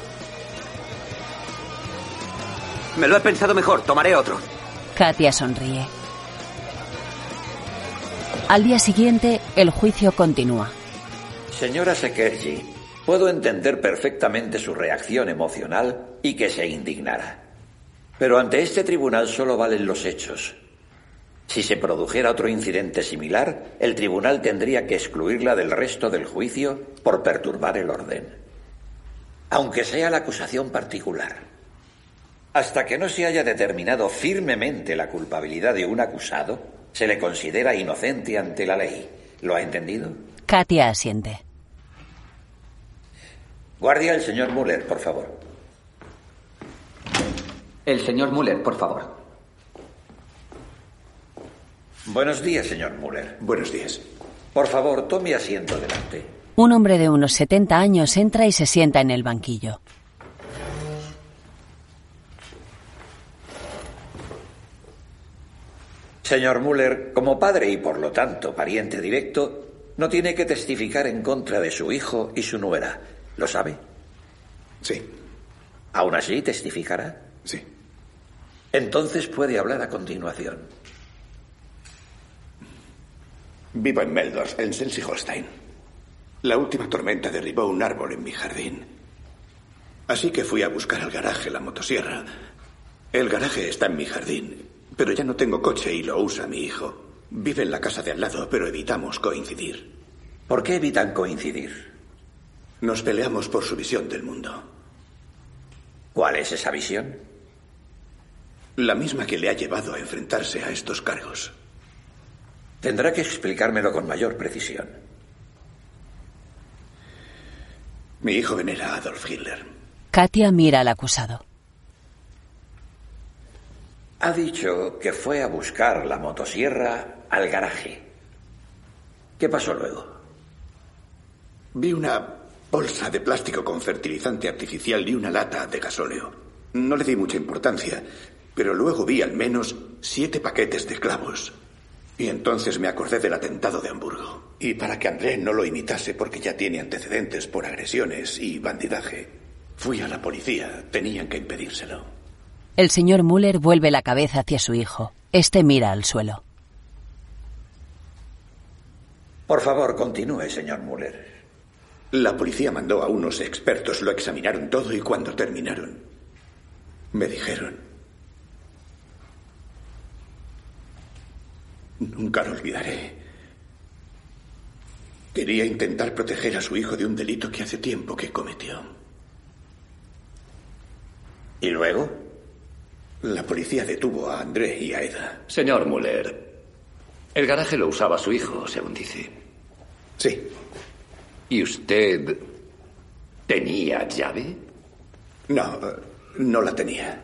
Me lo he pensado mejor. Tomaré otro. Katia sonríe. Al día siguiente, el juicio continúa. Señora Sekerji, puedo entender perfectamente su reacción emocional y que se indignara. Pero ante este tribunal solo valen los hechos. Si se produjera otro incidente similar, el tribunal tendría que excluirla del resto del juicio por perturbar el orden. Aunque sea la acusación particular. Hasta que no se haya determinado firmemente la culpabilidad de un acusado, se le considera inocente ante la ley. ¿Lo ha entendido? Katia asiente. Guardia, el señor Müller, por favor. El señor Müller, por favor. Buenos días, señor Müller. Buenos días. Por favor, tome asiento delante. Un hombre de unos 70 años entra y se sienta en el banquillo. Señor Muller, como padre y por lo tanto pariente directo, no tiene que testificar en contra de su hijo y su nuera. ¿Lo sabe? Sí. ¿Aún así testificará? Sí. Entonces puede hablar a continuación. Vivo en Meldorf, en Schleswig-Holstein. La última tormenta derribó un árbol en mi jardín. Así que fui a buscar al garaje la motosierra. El garaje está en mi jardín, pero ya no tengo coche y lo usa mi hijo. Vive en la casa de al lado, pero evitamos coincidir. ¿Por qué evitan coincidir? Nos peleamos por su visión del mundo. ¿Cuál es esa visión? La misma que le ha llevado a enfrentarse a estos cargos. Tendrá que explicármelo con mayor precisión. Mi hijo venera a Adolf Hitler. Katia mira al acusado. Ha dicho que fue a buscar la motosierra al garaje. ¿Qué pasó luego? Vi una bolsa de plástico con fertilizante artificial y una lata de gasóleo. No le di mucha importancia, pero luego vi al menos siete paquetes de clavos. Y entonces me acordé del atentado de Hamburgo. Y para que André no lo imitase porque ya tiene antecedentes por agresiones y bandidaje, fui a la policía. Tenían que impedírselo. El señor Müller vuelve la cabeza hacia su hijo. Este mira al suelo. Por favor, continúe, señor Müller. La policía mandó a unos expertos, lo examinaron todo y cuando terminaron, me dijeron, nunca lo olvidaré. Quería intentar proteger a su hijo de un delito que hace tiempo que cometió. ¿Y luego? La policía detuvo a André y a Eda. Señor Muller, el garaje lo usaba su hijo, según dice. Sí. ¿Y usted tenía llave? No, no la tenía.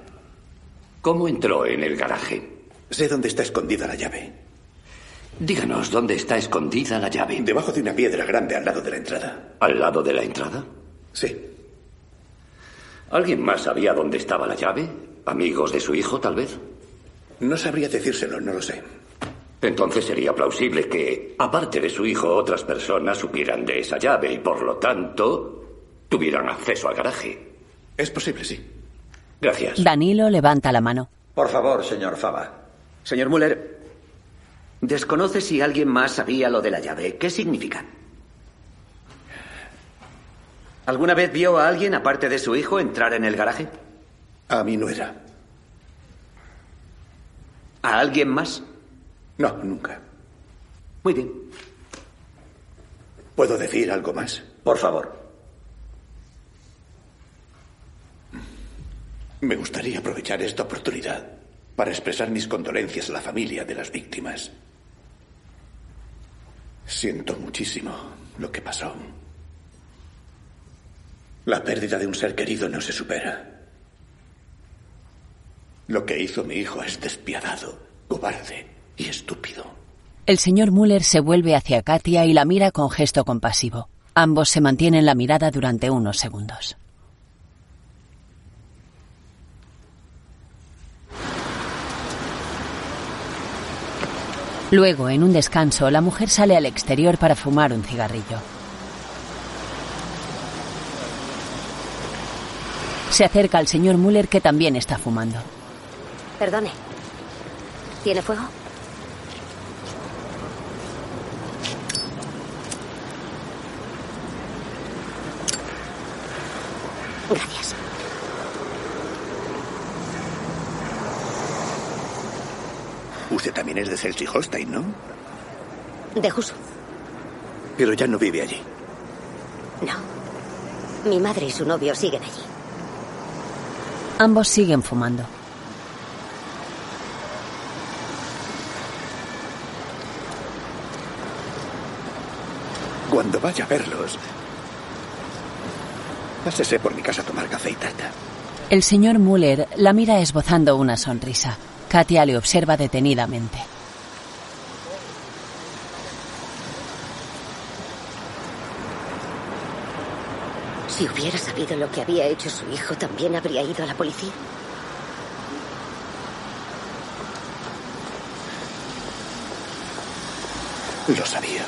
¿Cómo entró en el garaje? Sé dónde está escondida la llave. Díganos, ¿dónde está escondida la llave? Debajo de una piedra grande al lado de la entrada. ¿Al lado de la entrada? Sí. ¿Alguien más sabía dónde estaba la llave? ¿Amigos de su hijo, tal vez? No sabría decírselo, no lo sé. Entonces sería plausible que, aparte de su hijo, otras personas supieran de esa llave y, por lo tanto, tuvieran acceso al garaje. Es posible, sí. Gracias. Danilo levanta la mano. Por favor, señor Fava. Señor Müller, desconoce si alguien más sabía lo de la llave. ¿Qué significa? ¿Alguna vez vio a alguien, aparte de su hijo, entrar en el garaje? A mi nuera. ¿A alguien más? No, nunca. Muy bien. ¿Puedo decir algo más? Por favor. Me gustaría aprovechar esta oportunidad para expresar mis condolencias a la familia de las víctimas. Siento muchísimo lo que pasó. La pérdida de un ser querido no se supera. Lo que hizo mi hijo es despiadado, cobarde y estúpido. El señor Müller se vuelve hacia Katia y la mira con gesto compasivo. Ambos se mantienen la mirada durante unos segundos. Luego, en un descanso, la mujer sale al exterior para fumar un cigarrillo. Se acerca al señor Müller que también está fumando. Perdone. ¿Tiene fuego? Gracias. Usted también es de Schleswig-Holstein, ¿no? De Husum. Pero ya no vive allí. No. Mi madre y su novio siguen allí. Ambos siguen fumando. Cuando vaya a verlos, pásese por mi casa a tomar café y tarta. El señor Müller la mira esbozando una sonrisa. Katia le observa detenidamente. Si hubiera sabido lo que había hecho su hijo, ¿también habría ido a la policía? Lo sabía.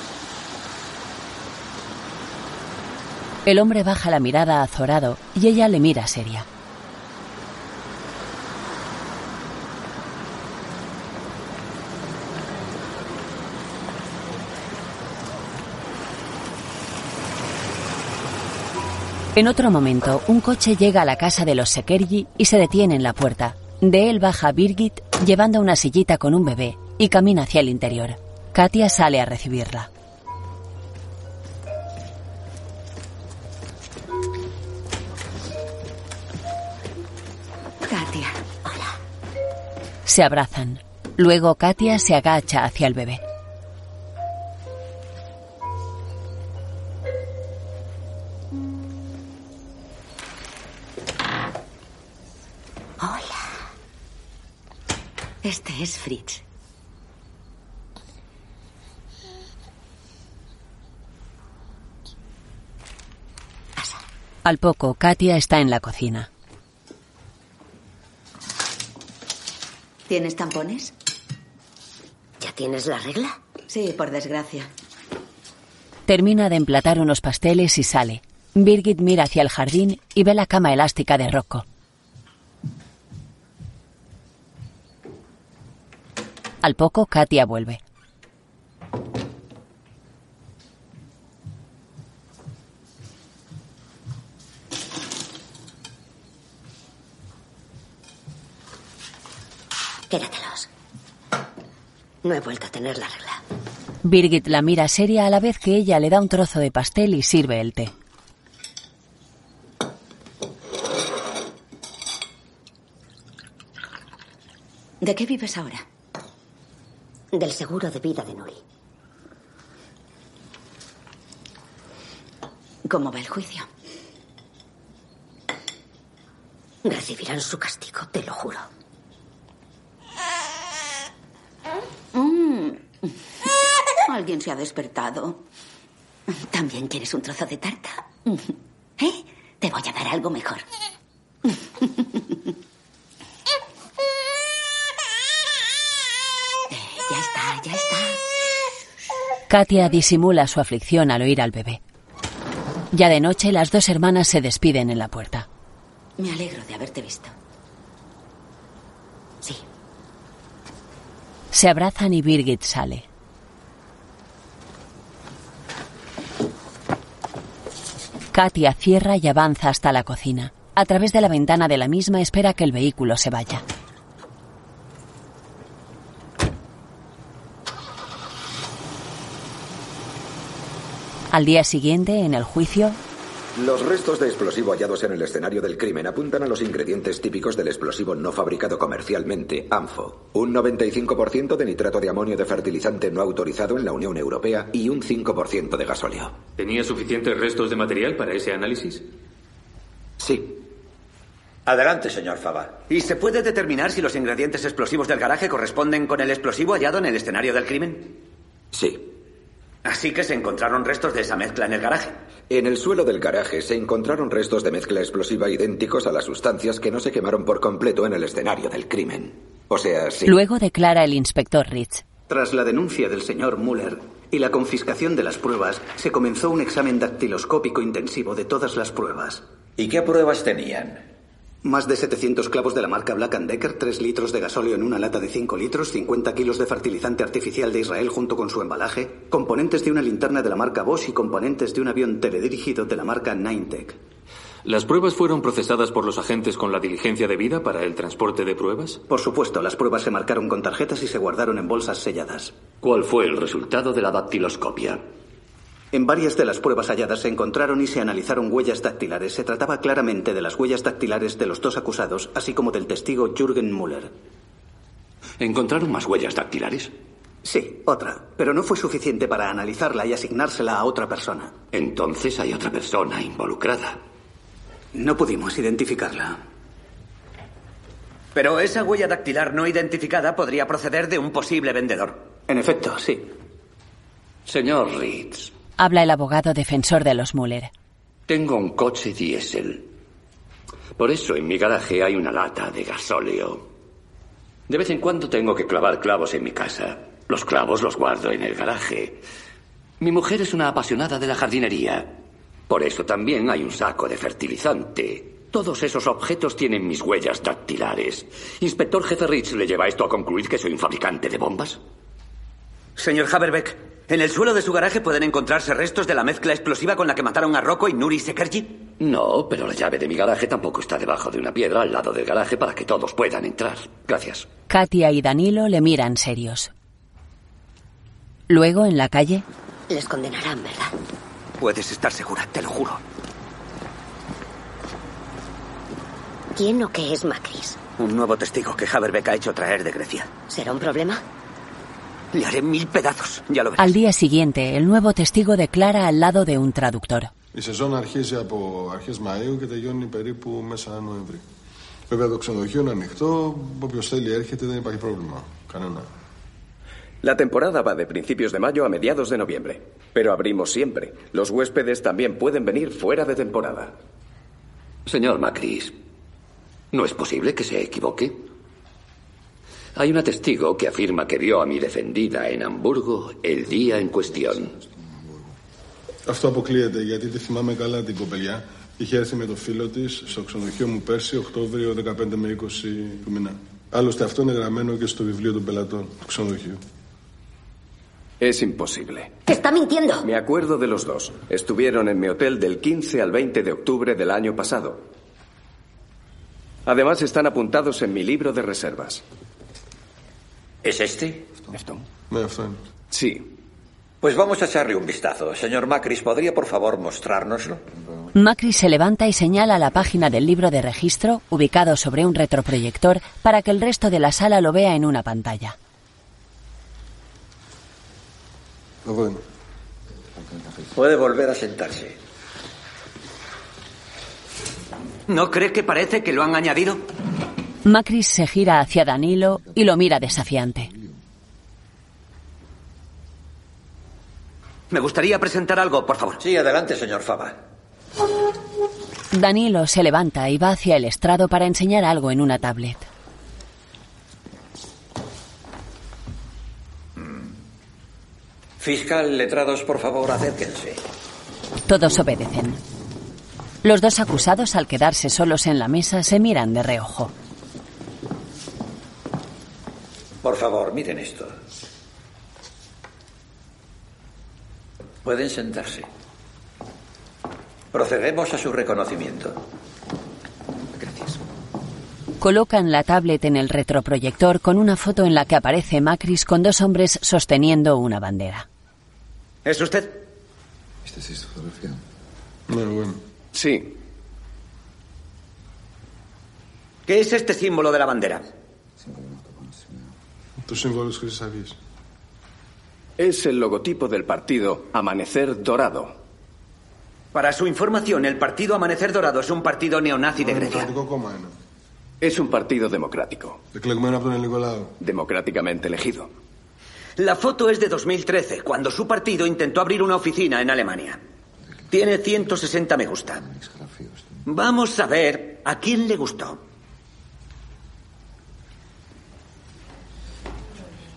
El hombre baja la mirada azorado y ella le mira seria. En otro momento, un coche llega a la casa de los Sekerji y se detiene en la puerta. De él baja Birgit llevando una sillita con un bebé y camina hacia el interior. Katia sale a recibirla. Se abrazan. Luego Katia se agacha hacia el bebé. Hola. Este es Fritz. Al poco, Katia está en la cocina. ¿Tienes tampones? ¿Ya tienes la regla? Sí, por desgracia. Termina de emplatar unos pasteles y sale. Birgit mira hacia el jardín y ve la cama elástica de Rocco. Al poco, Katia vuelve. Quédatelos. No he vuelto a tener la regla. Birgit la mira seria a la vez que ella le da un trozo de pastel y sirve el té. ¿De qué vives ahora? Del seguro de vida de Nuri. ¿Cómo va el juicio? Recibirán su castigo, te lo juro. Mm. Alguien se ha despertado. ¿También quieres un trozo de tarta? ¿Eh? Te voy a dar algo mejor. Eh, ya está, ya está. Katia disimula su aflicción al oír al bebé. Ya de noche, las dos hermanas se despiden en la puerta. Me alegro de haberte visto. Se abrazan y Birgit sale. Katia cierra y avanza hasta la cocina. A través de la ventana de la misma espera que el vehículo se vaya. Al día siguiente, en el juicio, Los restos de explosivo hallados en el escenario del crimen apuntan a los ingredientes típicos del explosivo no fabricado comercialmente, ANFO. Un 95% de nitrato de amonio de fertilizante no autorizado en la Unión Europea y un 5% de gasóleo. ¿Tenía suficientes restos de material para ese análisis? Sí. Adelante, señor Fava. ¿Y se puede determinar si los ingredientes explosivos del garaje corresponden con el explosivo hallado en el escenario del crimen? Sí. Así que se encontraron restos de esa mezcla en el garaje. En el suelo del garaje se encontraron restos de mezcla explosiva idénticos a las sustancias que no se quemaron por completo en el escenario del crimen. O sea, sí. luego declara el inspector Rich. Tras la denuncia del señor Muller y la confiscación de las pruebas, se comenzó un examen dactiloscópico intensivo de todas las pruebas. ¿Y qué pruebas tenían? Más de 700 clavos de la marca Black Decker, 3 litros de gasóleo en una lata de 5 litros, 50 kilos de fertilizante artificial de Israel junto con su embalaje, componentes de una linterna de la marca Bosch y componentes de un avión teledirigido de la marca Ninetech. ¿Las pruebas fueron procesadas por los agentes con la diligencia debida para el transporte de pruebas? Por supuesto, las pruebas se marcaron con tarjetas y se guardaron en bolsas selladas. ¿Cuál fue el resultado de la dactiloscopia? En varias de las pruebas halladas se encontraron y se analizaron huellas dactilares. Se trataba claramente de las huellas dactilares de los dos acusados, así como del testigo Jürgen Müller. ¿Encontraron más huellas dactilares? Sí, otra, pero no fue suficiente para analizarla y asignársela a otra persona. Entonces hay otra persona involucrada. No pudimos identificarla. Pero esa huella dactilar no identificada podría proceder de un posible vendedor. En efecto, sí. Señor Ritz, Habla el abogado defensor de los Muller. Tengo un coche diésel. Por eso en mi garaje hay una lata de gasóleo. De vez en cuando tengo que clavar clavos en mi casa. Los clavos los guardo en el garaje. Mi mujer es una apasionada de la jardinería. Por eso también hay un saco de fertilizante. Todos esos objetos tienen mis huellas dactilares. Inspector jefe Rich, ¿le lleva esto a concluir que soy un fabricante de bombas? Señor Haberbeck, ¿en el suelo de su garaje pueden encontrarse restos de la mezcla explosiva con la que mataron a Rocco y Nuri Sekerji? No, pero la llave de mi garaje tampoco está debajo de una piedra al lado del garaje para que todos puedan entrar. Gracias. Katia y Danilo le miran serios. Luego, en la calle, Les condenarán, ¿verdad? Puedes estar segura, te lo juro. ¿Quién o qué es Macris? Un nuevo testigo que Haberbeck ha hecho traer de Grecia. ¿Será un problema? Le haré mil pedazos, ya lo verás. al día siguiente, el nuevo testigo declara al lado de un traductor. Η σεζόν αρχίζει από αρχές Μαΐου και τελειώνει περίπου μέσα Νοέμβρη. Βέβαια το ξενοδοχείο είναι ανοιχτό, όποιος θέλει έρχεται, δεν υπάρχει πρόβλημα. Κανένα. La temporada va de principios de mayo a mediados de noviembre, pero abrimos siempre. Los huéspedes también pueden venir fuera de temporada. Señor Macris, ¿no es posible que se equivoque? Hay una testigo que afirma que vio a mi defendida en Hamburgo el día en cuestión. Αυτό αποκλείεται γιατί τη θυμάμαι καλά την κοπελιά. Είχε έρθει με το φίλο τη στο ξενοδοχείο μου πέρσι, Οκτώβριο 15 με 20 του μήνα. Άλλωστε αυτό είναι γραμμένο και στο βιβλίο των πελατών του ξενοδοχείου. Es imposible. ¡Está mintiendo! Me acuerdo de los dos. Estuvieron en mi hotel del 15 al 20 de octubre del año pasado. Además están apuntados en mi libro de reservas. ¿Es este? Sí. Pues vamos a echarle un vistazo. Señor Macris, ¿podría por favor mostrárnoslo? Macris se levanta y señala la página del libro de registro, ubicado sobre un retroproyector, para que el resto de la sala lo vea en una pantalla. Puede volver a sentarse. ¿No cree que parece que lo han añadido? Macris se gira hacia Danilo y lo mira desafiante. Me gustaría presentar algo, por favor. Sí, adelante, señor Fava. Danilo se levanta y va hacia el estrado para enseñar algo en una tablet. Fiscal, letrados, por favor, acérquense. Todos obedecen. Los dos acusados, al quedarse solos en la mesa, se miran de reojo. Por favor, miren esto. Pueden sentarse. Procedemos a su reconocimiento. Gracias. Colocan la tablet en el retroproyector con una foto en la que aparece Macris con dos hombres sosteniendo una bandera. ¿Es usted? ¿Esta es su fotografía? Bueno, bueno. Sí. ¿Qué es este símbolo de la bandera? σύμβολο της Χρυσής Αυγής. Es el logotipo del partido Amanecer Dorado. Para su información, el partido Amanecer Dorado es un partido neonazi de Grecia. Δημοκρατικό κόμμα είναι. Es un partido democrático, Εκλεγμένο από τον ελληνικό λαό. democráticamente elegido. La foto es de 2013, cuando su partido intentó abrir una oficina en Alemania. Tiene 160 me gusta. Vamos a ver a quién le gustó.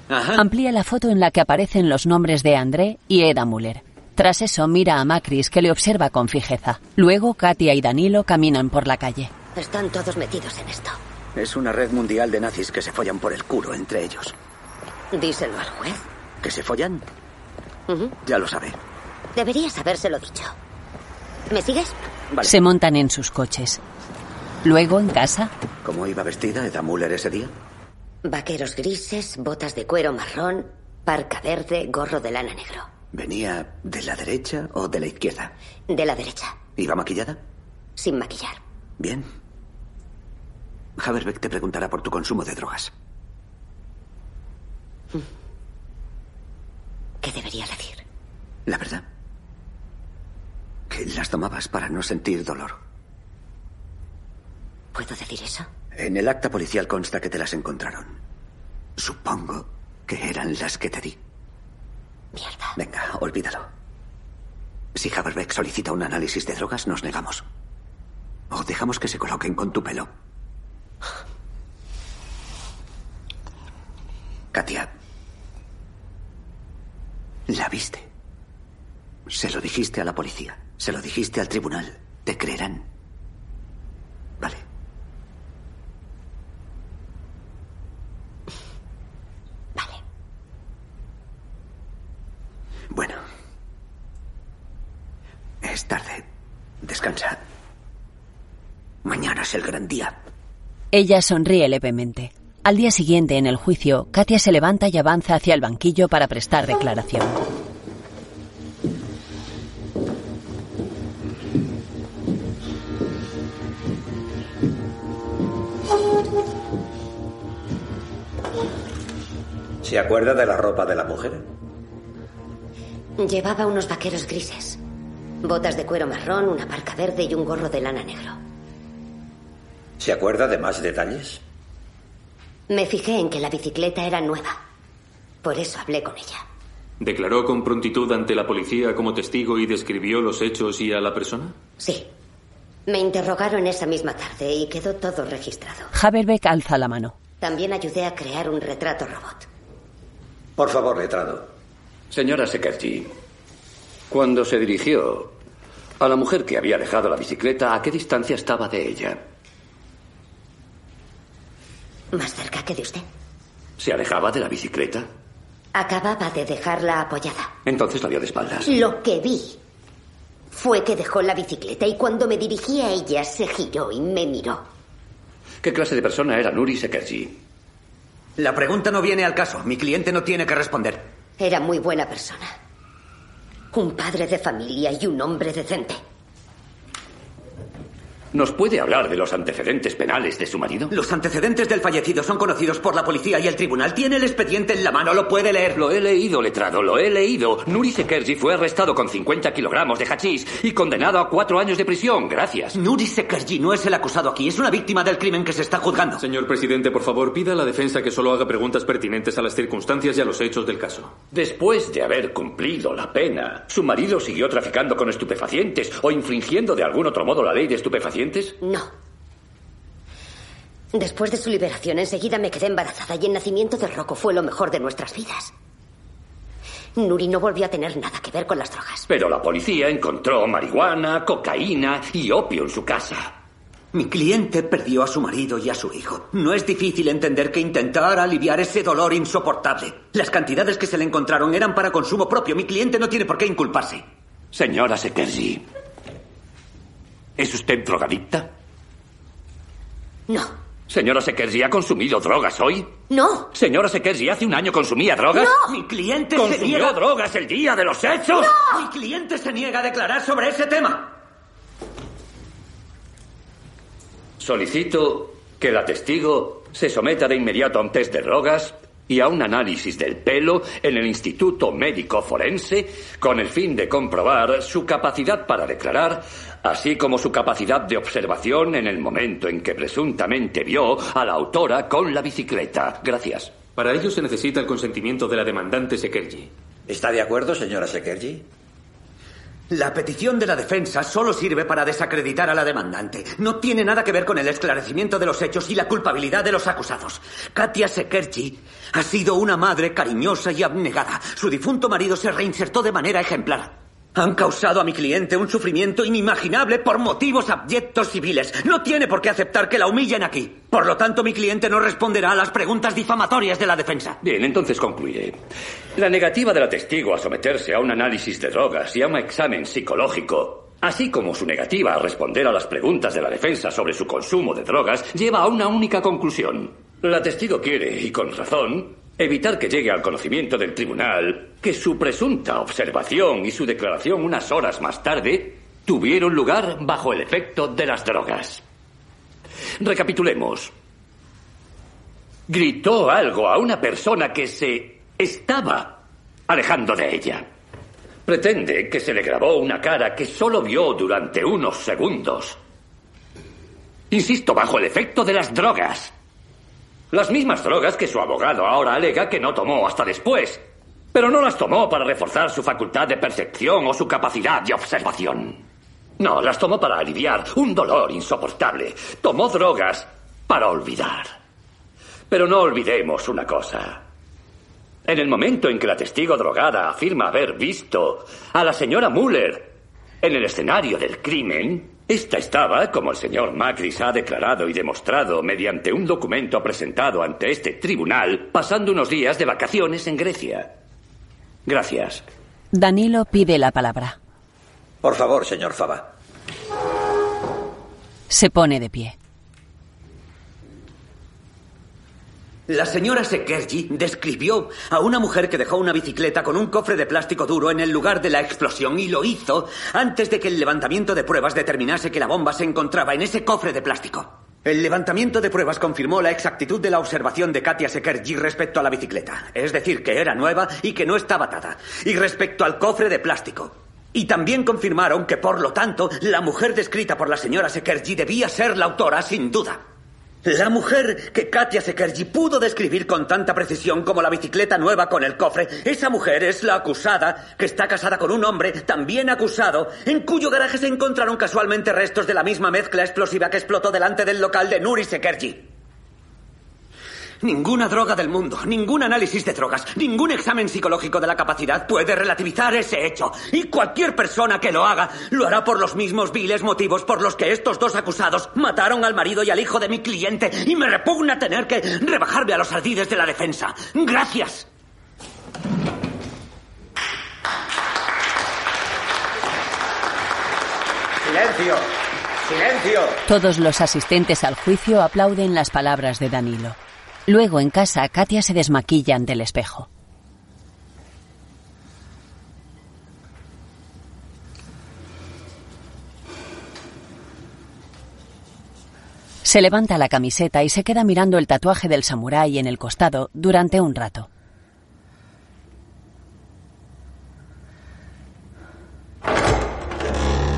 Ajá. Amplía la foto en la que aparecen los nombres de André y Eda Müller. Tras eso mira a Macris que le observa con fijeza. Luego Katia y Danilo caminan por la calle. Están todos metidos en esto. Es una red mundial de nazis que se follan por el culo entre ellos. Díselo al juez. ¿Que se follan? Ya lo sabe. Deberías habérselo dicho. ¿Me sigues? Se montan en sus coches. Luego, en casa, ¿Cómo iba vestida Eda Müller ese día? Vaqueros grises, botas de cuero marrón, parca verde, gorro de lana negro. ¿Venía de la derecha o de la izquierda? De la derecha, ¿Iba maquillada? sin maquillar. Bien. Haberbeck te preguntará por tu consumo de drogas. ¿Qué debería decir? La verdad. Que las tomabas para no sentir dolor. ¿Puedo decir eso? En el acta policial consta que te las encontraron. Supongo que eran las que te di. Mierda. Venga, olvídalo. Si Haberbeck solicita un análisis de drogas, nos negamos. O dejamos que se coloquen con tu pelo. Katia. ¿La viste? Se lo dijiste a la policía. Se lo dijiste al tribunal. ¿Te creerán? Vale. Vale. Bueno. Es tarde. Descansa. Mañana es el gran día. Ella sonríe levemente. Al día siguiente, en el juicio, Katia se levanta y avanza hacia el banquillo para prestar declaración. ¿Se acuerda de la ropa de la mujer? Llevaba unos vaqueros grises, botas de cuero marrón, una parca verde y un gorro de lana negro. ¿Se acuerda de más detalles? Me fijé en que la bicicleta era nueva. Por eso hablé con ella. ¿Declaró con prontitud ante la policía como testigo y describió los hechos y a la persona? Sí. Me interrogaron esa misma tarde y quedó todo registrado. Haberbeck alza la mano. También ayudé a crear un retrato robot. Por favor, letrado. Señora Sekerji, cuando se dirigió a la mujer que había dejado la bicicleta, ¿a qué distancia estaba de ella? Más cerca que de usted. ¿Se alejaba de la bicicleta? Acababa de dejarla apoyada. Entonces la vio de espaldas. Lo que vi fue que dejó la bicicleta y cuando me dirigí a ella se giró y me miró. ¿Qué clase de persona era Nuri Sekerji? La pregunta no viene al caso. Mi cliente no tiene que responder. Era muy buena persona. Un padre de familia y un hombre decente. ¿Nos puede hablar de los antecedentes penales de su marido? Los antecedentes del fallecido son conocidos por la policía y el tribunal. Tiene el expediente en la mano, lo puede leer. Lo he leído, letrado, lo he leído. Nuri Sekerji fue arrestado con 50 kilogramos de hachís y condenado a cuatro años de prisión. Gracias. Nuri Sekerji no es el acusado aquí, es una víctima del crimen que se está juzgando. Señor presidente, por favor, pida a la defensa que solo haga preguntas pertinentes a las circunstancias y a los hechos del caso. Después de haber cumplido la pena, ¿su marido siguió traficando con estupefacientes o infringiendo de algún otro modo la ley de estupefacientes? No. Después de su liberación, enseguida me quedé embarazada y el nacimiento de Rocco fue lo mejor de nuestras vidas. Nuri no volvió a tener nada que ver con las drogas. Pero la policía encontró marihuana, cocaína y opio en su casa. Mi cliente perdió a su marido y a su hijo. No es difícil entender que intentara aliviar ese dolor insoportable. Las cantidades que se le encontraron eran para consumo propio. Mi cliente no tiene por qué inculparse. Señora Sekerji, ¿es usted drogadicta? No. Señora Sekerji, ¿ha consumido drogas hoy? No. Señora Sekerji, ¿hace un año consumía drogas? No. Mi cliente se ¿Consumió niega... drogas el día de los hechos? No. Mi cliente se niega a declarar sobre ese tema. Solicito que la testigo se someta de inmediato a un test de drogas y a un análisis del pelo en el Instituto Médico Forense con el fin de comprobar su capacidad para declarar, así como su capacidad de observación en el momento en que presuntamente vio a la autora con la bicicleta. Gracias. Para ello se necesita el consentimiento de la demandante Sekerji. ¿Está de acuerdo, señora Sekerji? La petición de la defensa solo sirve para desacreditar a la demandante. No tiene nada que ver con el esclarecimiento de los hechos y la culpabilidad de los acusados. Katia Sekerchi ha sido una madre cariñosa y abnegada. Su difunto marido se reinsertó de manera ejemplar. Han causado a mi cliente un sufrimiento inimaginable por motivos abyectos civiles. No tiene por qué aceptar que la humillen aquí. Por lo tanto, mi cliente no responderá a las preguntas difamatorias de la defensa. Bien, entonces concluye. La negativa de la testigo a someterse a un análisis de drogas y a un examen psicológico, así como su negativa a responder a las preguntas de la defensa sobre su consumo de drogas, lleva a una única conclusión. La testigo quiere, y con razón, evitar que llegue al conocimiento del tribunal que su presunta observación y su declaración unas horas más tarde tuvieron lugar bajo el efecto de las drogas. Recapitulemos. Gritó algo a una persona que se estaba alejando de ella. Pretende que se le grabó una cara que solo vio durante unos segundos. Insisto, bajo el efecto de las drogas. Las mismas drogas que su abogado ahora alega que no tomó hasta después. Pero no las tomó para reforzar su facultad de percepción o su capacidad de observación. No, las tomó para aliviar un dolor insoportable. Tomó drogas para olvidar. Pero no olvidemos una cosa. En el momento en que la testigo drogada afirma haber visto a la señora Muller en el escenario del crimen, esta estaba, como el señor Macris ha declarado y demostrado mediante un documento presentado ante este tribunal, pasando unos días de vacaciones en Grecia. Gracias. Danilo pide la palabra. Por favor, señor Fava. Se pone de pie. La señora Sekerji describió a una mujer que dejó una bicicleta con un cofre de plástico duro en el lugar de la explosión y lo hizo antes de que el levantamiento de pruebas determinase que la bomba se encontraba en ese cofre de plástico. El levantamiento de pruebas confirmó la exactitud de la observación de Katia Sekerji respecto a la bicicleta, es decir, que era nueva y que no estaba atada, y respecto al cofre de plástico. Y también confirmaron que, por lo tanto, la mujer descrita por la señora Sekerji debía ser la autora, sin duda. La mujer que Katia Sekerji pudo describir con tanta precisión como la bicicleta nueva con el cofre, esa mujer es la acusada, que está casada con un hombre también acusado, en cuyo garaje se encontraron casualmente restos de la misma mezcla explosiva que explotó delante del local de Nuri Sekerji. Ninguna droga del mundo, ningún análisis de drogas, ningún examen psicológico de la capacidad puede relativizar ese hecho. Y cualquier persona que lo haga lo hará por los mismos viles motivos por los que estos dos acusados mataron al marido y al hijo de mi cliente. Y me repugna tener que rebajarme a los ardides de la defensa. Gracias. ¡Silencio! ¡Silencio! Todos los asistentes al juicio aplauden las palabras de Danilo. Luego en casa, Katia se desmaquilla ante el espejo. Se levanta la camiseta y se queda mirando el tatuaje del samurái en el costado durante un rato.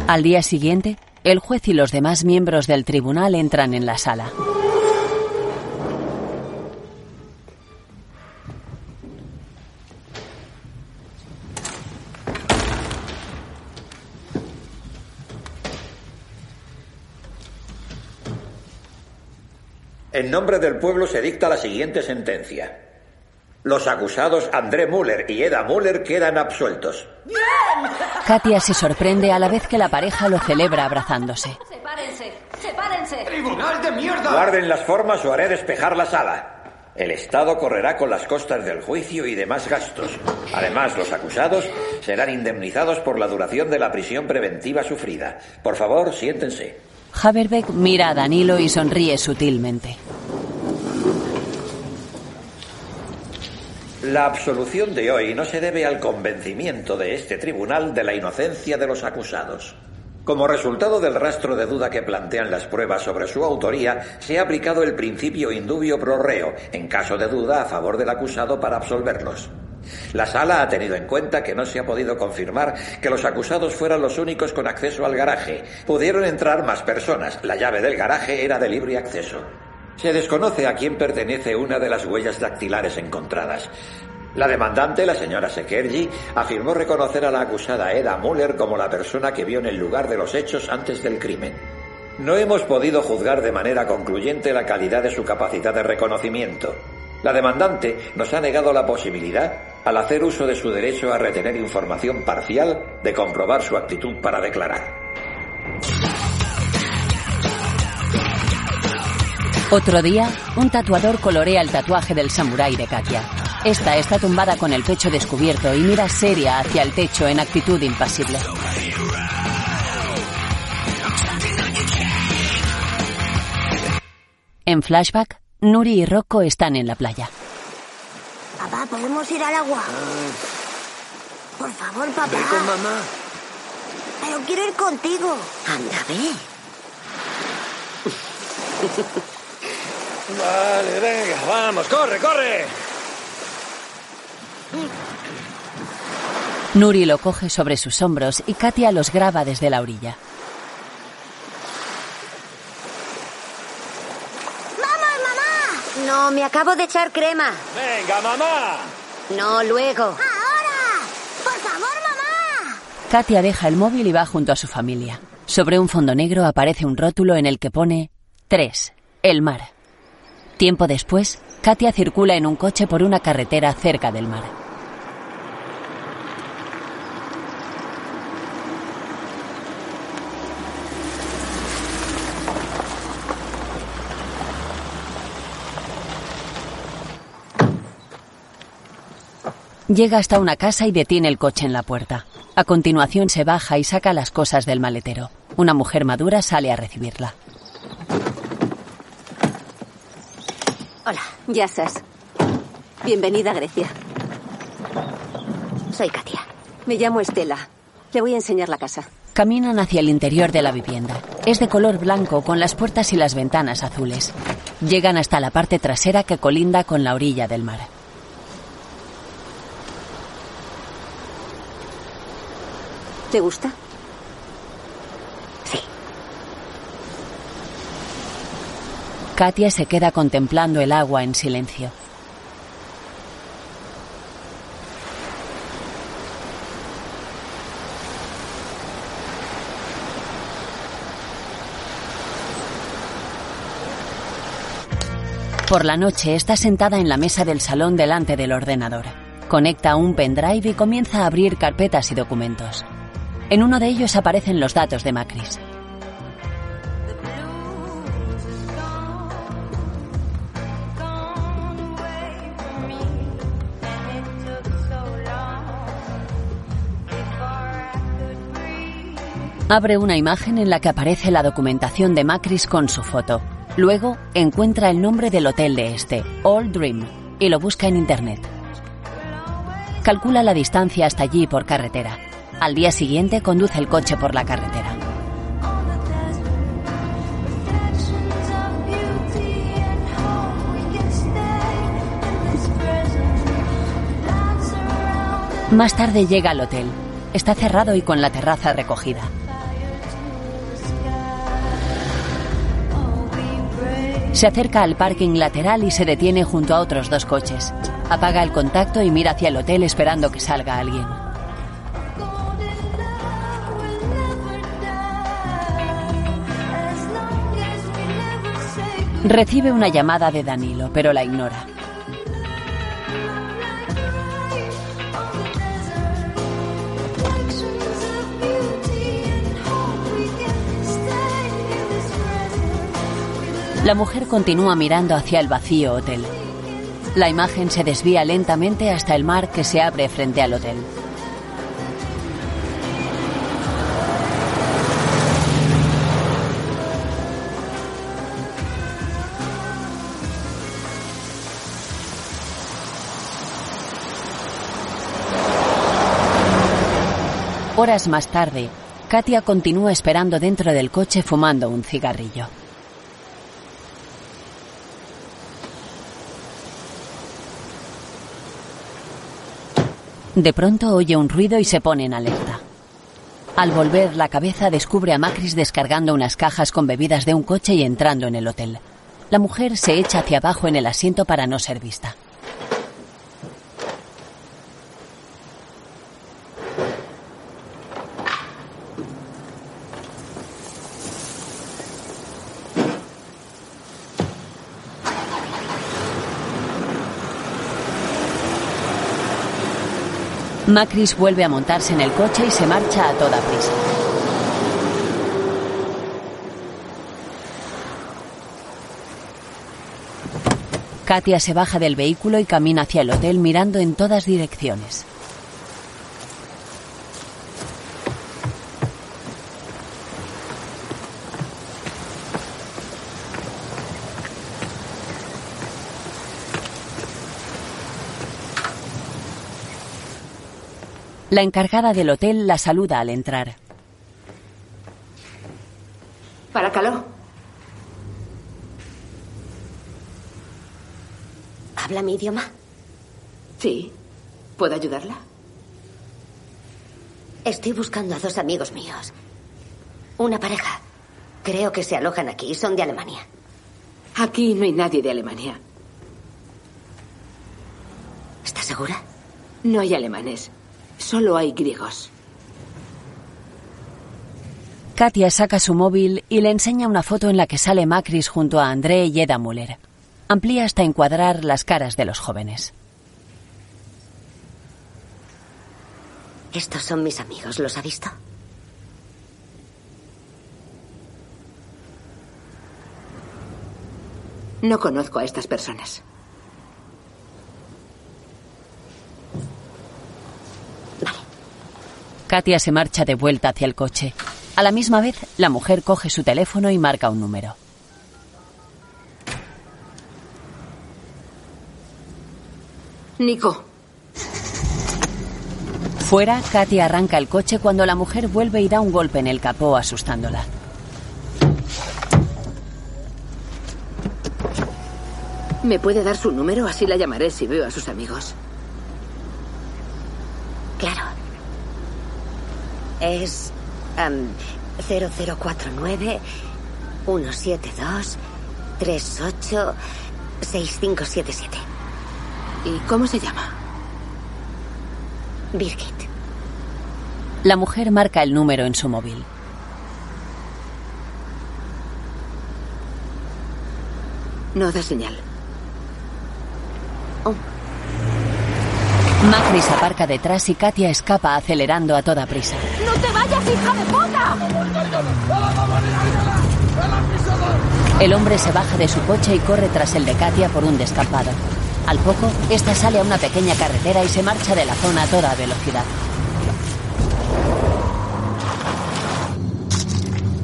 Al día siguiente, el juez y los demás miembros del tribunal entran en la sala. En nombre del pueblo se dicta la siguiente sentencia. Los acusados André Müller y Eda Müller quedan absueltos. Katia se sorprende a la vez que la pareja lo celebra abrazándose. Sepárense, sepárense. ¡Tribunal de mierda! Guarden las formas o haré despejar la sala. El Estado correrá con las costas del juicio y demás gastos. Además, los acusados serán indemnizados por la duración de la prisión preventiva sufrida. Por favor, siéntense. Haberbeck mira a Danilo y sonríe sutilmente. La absolución de hoy no se debe al convencimiento de este tribunal de la inocencia de los acusados. Como resultado del rastro de duda que plantean las pruebas sobre su autoría, se ha aplicado el principio indubio pro reo, en caso de duda, a favor del acusado para absolverlos. La sala ha tenido en cuenta que no se ha podido confirmar que los acusados fueran los únicos con acceso al garaje. Pudieron entrar más personas. La llave del garaje era de libre acceso. Se desconoce a quién pertenece una de las huellas dactilares encontradas. La demandante, la señora Sekerji, afirmó reconocer a la acusada Eda Müller como la persona que vio en el lugar de los hechos antes del crimen. No hemos podido juzgar de manera concluyente la calidad de su capacidad de reconocimiento. La demandante nos ha negado la posibilidad, al hacer uso de su derecho a retener información parcial, de comprobar su actitud para declarar. Otro día, un tatuador colorea el tatuaje del samurái de Katia. Esta está tumbada con el pecho descubierto y mira seria hacia el techo en actitud impasible. En flashback, Nuri y Rocco están en la playa. Papá, ¿podemos ir al agua? Por favor, papá. Ve con mamá. Pero quiero ir contigo. Anda, ve. Vale, venga, vamos, corre, corre. Nuri lo coge sobre sus hombros y Katia los graba desde la orilla. no, me acabo de echar crema. Venga, mamá. No, luego. Ahora. Por favor, mamá. Katia deja el móvil y va junto a su familia. Sobre un fondo negro aparece un rótulo en el que pone 3. El mar. Tiempo después, Katia circula en un coche por una carretera cerca del mar. Llega hasta una casa y detiene el coche en la puerta. A continuación se baja y saca las cosas del maletero. Una mujer madura sale a recibirla. Hola, Yasas. Bienvenida a Grecia. Soy Katia. Me llamo Estela. Le voy a enseñar la casa. Caminan hacia el interior de la vivienda. Es de color blanco con las puertas y las ventanas azules. Llegan hasta la parte trasera que colinda con la orilla del mar. ¿Te gusta? Katia se queda contemplando el agua en silencio. Por la noche está sentada en la mesa del salón delante del ordenador. Conecta un pendrive y comienza a abrir carpetas y documentos. En uno de ellos aparecen los datos de Macris. Abre una imagen en la que aparece la documentación de Macris con su foto. Luego encuentra el nombre del hotel de este, All Dream, y lo busca en internet. Calcula la distancia hasta allí por carretera. Al día siguiente conduce el coche por la carretera. Más tarde llega al hotel. Está cerrado y con la terraza recogida. Se acerca al parking lateral y se detiene junto a otros dos coches. Apaga el contacto y mira hacia el hotel esperando que salga alguien. Recibe una llamada de Danilo, pero la ignora. La mujer continúa mirando hacia el vacío hotel. La imagen se desvía lentamente hasta el mar que se abre frente al hotel. Horas más tarde, Katia continúa esperando dentro del coche fumando un cigarrillo. De pronto oye un ruido y se pone en alerta. Al volver la cabeza descubre a Macris descargando unas cajas con bebidas de un coche y entrando en el hotel. La mujer se echa hacia abajo en el asiento para no ser vista. Macris vuelve a montarse en el coche y se marcha a toda prisa. Katia se baja del vehículo y camina hacia el hotel mirando en todas direcciones. La encargada del hotel la saluda al entrar. Para calor. ¿Habla mi idioma? Sí. ¿Puedo ayudarla? Estoy buscando a dos amigos míos. Una pareja. Creo que se alojan aquí. Son de Alemania. Aquí no hay nadie de Alemania. ¿Estás segura? No hay alemanes. Solo hay griegos. Katia saca su móvil y le enseña una foto en la que sale Macris junto a André y Eda Müller. Amplía hasta encuadrar las caras de los jóvenes. Estos son mis amigos, ¿los ha visto? No conozco a estas personas. Katia se marcha de vuelta hacia el coche. A la misma vez, la mujer coge su teléfono y marca un número. Nico. Fuera, Katia arranca el coche cuando la mujer vuelve y da un golpe en el capó asustándola. ¿Me puede dar su número? Así la llamaré si veo a sus amigos. Claro. Es em, 0049 172 38 6577. ¿Y cómo se llama? Birgit. La mujer marca el número en su móvil. No da señal. Macris aparca detrás y Katia escapa acelerando a toda prisa. ¡No te vayas, hija de puta! El hombre se baja de su coche y corre tras el de Katia por un descampado. Al poco, esta sale a una pequeña carretera y se marcha de la zona a toda velocidad.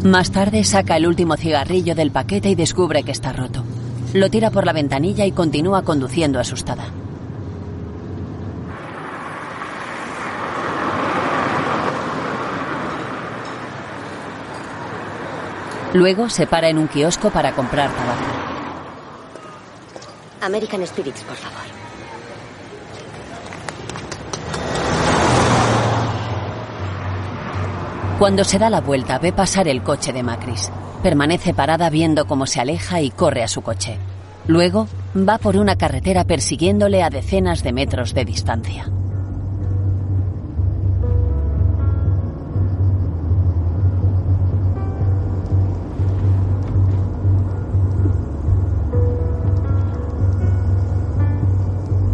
Más tarde saca el último cigarrillo del paquete y descubre que está roto. Lo tira por la ventanilla y continúa conduciendo asustada. Luego se para en un kiosco para comprar tabaco. American Spirits, por favor. Cuando se da la vuelta ve pasar el coche de Macris. Permanece parada viendo cómo se aleja y corre a su coche. Luego va por una carretera persiguiéndole a decenas de metros de distancia.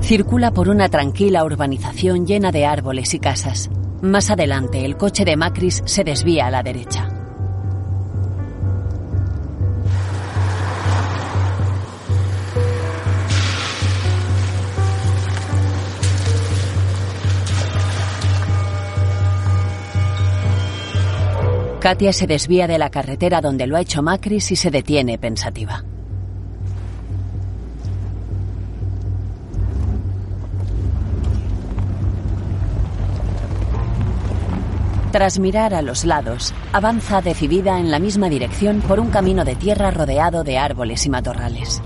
Circula por una tranquila urbanización llena de árboles y casas. Más adelante, el coche de Macris se desvía a la derecha. Katia se desvía de la carretera donde lo ha hecho Macris y se detiene pensativa. Tras mirar a los lados, avanza decidida en la misma dirección por un camino de tierra rodeado de árboles y matorrales.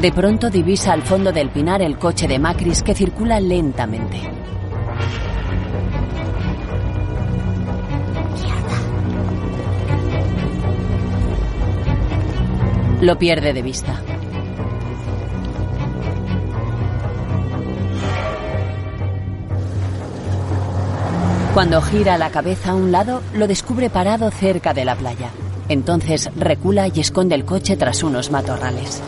De pronto divisa al fondo del pinar el coche de Macris que circula lentamente. Lo pierde de vista. Cuando gira la cabeza a un lado, lo descubre parado cerca de la playa. Entonces recula y esconde el coche tras unos matorrales.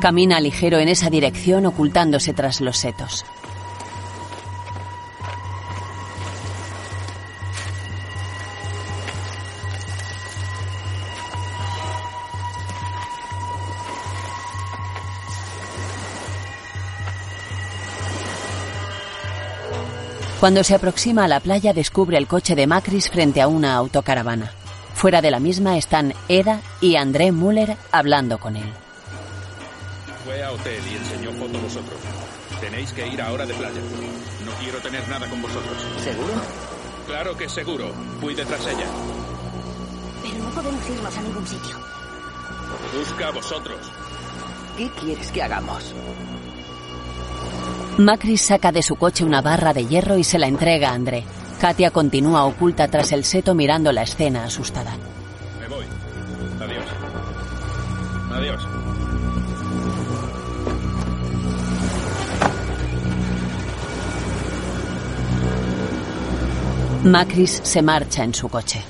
Camina ligero en esa dirección ocultándose tras los setos. Cuando se aproxima a la playa descubre el coche de Macris frente a una autocaravana. Fuera de la misma están Eda y André Müller hablando con él. Fue a hotel y enseñó foto a vosotros. Tenéis que ir ahora de playa. No quiero tener nada con vosotros. ¿Seguro? Claro que seguro. Fui detrás ella. Pero no podemos irnos a ningún sitio. Busca a vosotros. ¿Qué quieres que hagamos? Macris saca de su coche una barra de hierro y se la entrega a André. Katia continúa oculta tras el seto mirando la escena asustada. Me voy. Adiós. Adiós. Macris se marcha en su coche.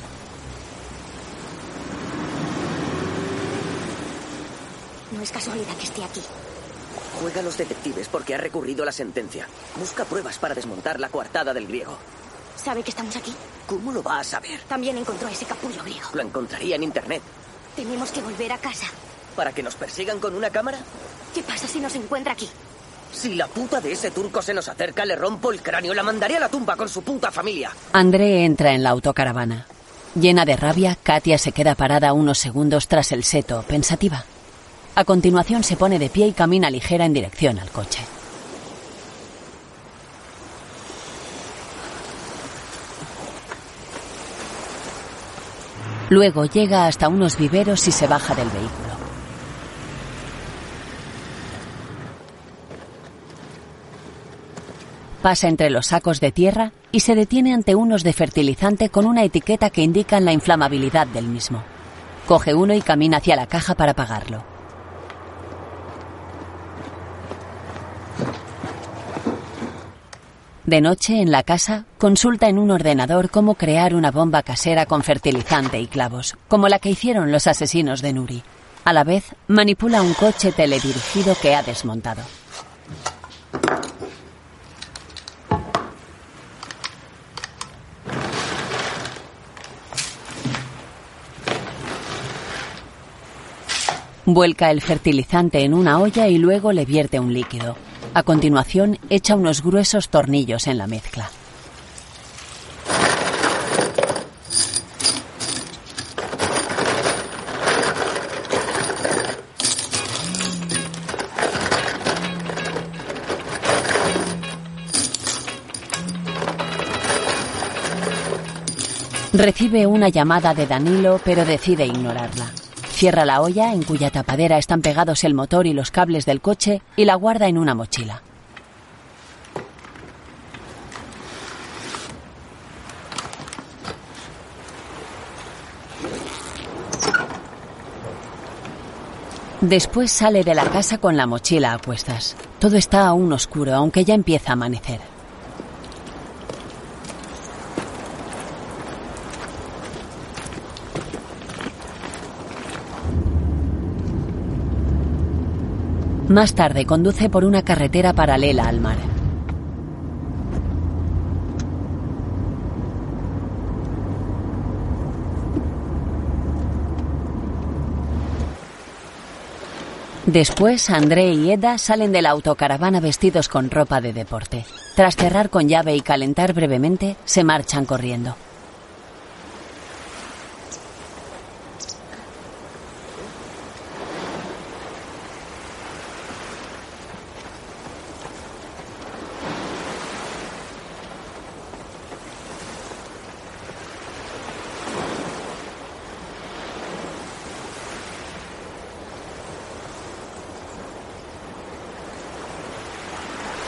No es casualidad que esté aquí. Juega a los detectives porque ha recurrido a la sentencia. Busca pruebas para desmontar la coartada del griego. ¿Sabe que estamos aquí? ¿Cómo lo va a saber? También encontró ese capullo griego. Lo encontraría en internet. Tenemos que volver a casa. ¿Para que nos persigan con una cámara? ¿Qué pasa si nos encuentra aquí? Si la puta de ese turco se nos acerca, le rompo el cráneo, la mandaré a la tumba con su puta familia. André entra en la autocaravana. Llena de rabia, Katia se queda parada unos segundos tras el seto, pensativa. A continuación se pone de pie y camina ligera en dirección al coche. Luego llega hasta unos viveros y se baja del vehículo. Pasa entre los sacos de tierra y se detiene ante unos de fertilizante con una etiqueta que indican la inflamabilidad del mismo. Coge uno y camina hacia la caja para pagarlo. De noche, en la casa, consulta en un ordenador cómo crear una bomba casera con fertilizante y clavos, como la que hicieron los asesinos de Nuri. A la vez, manipula un coche teledirigido que ha desmontado. Vuelca el fertilizante en una olla y luego le vierte un líquido. A continuación, echa unos gruesos tornillos en la mezcla. Recibe una llamada de Danilo, pero decide ignorarla. Cierra la olla, en cuya tapadera están pegados el motor y los cables del coche, y la guarda en una mochila. Después sale de la casa con la mochila a cuestas. Todo está aún oscuro, aunque ya empieza a amanecer. Más tarde conduce por una carretera paralela al mar. Después, André y Eda salen de la autocaravana vestidos con ropa de deporte. Tras cerrar con llave y calentar brevemente, se marchan corriendo.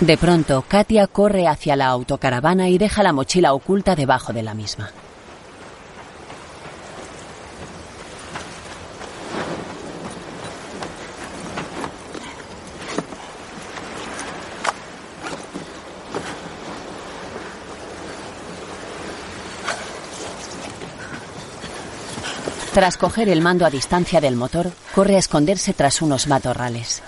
De pronto, Katia corre hacia la autocaravana y deja la mochila oculta debajo de la misma. Tras coger el mando a distancia del motor, corre a esconderse tras unos matorrales.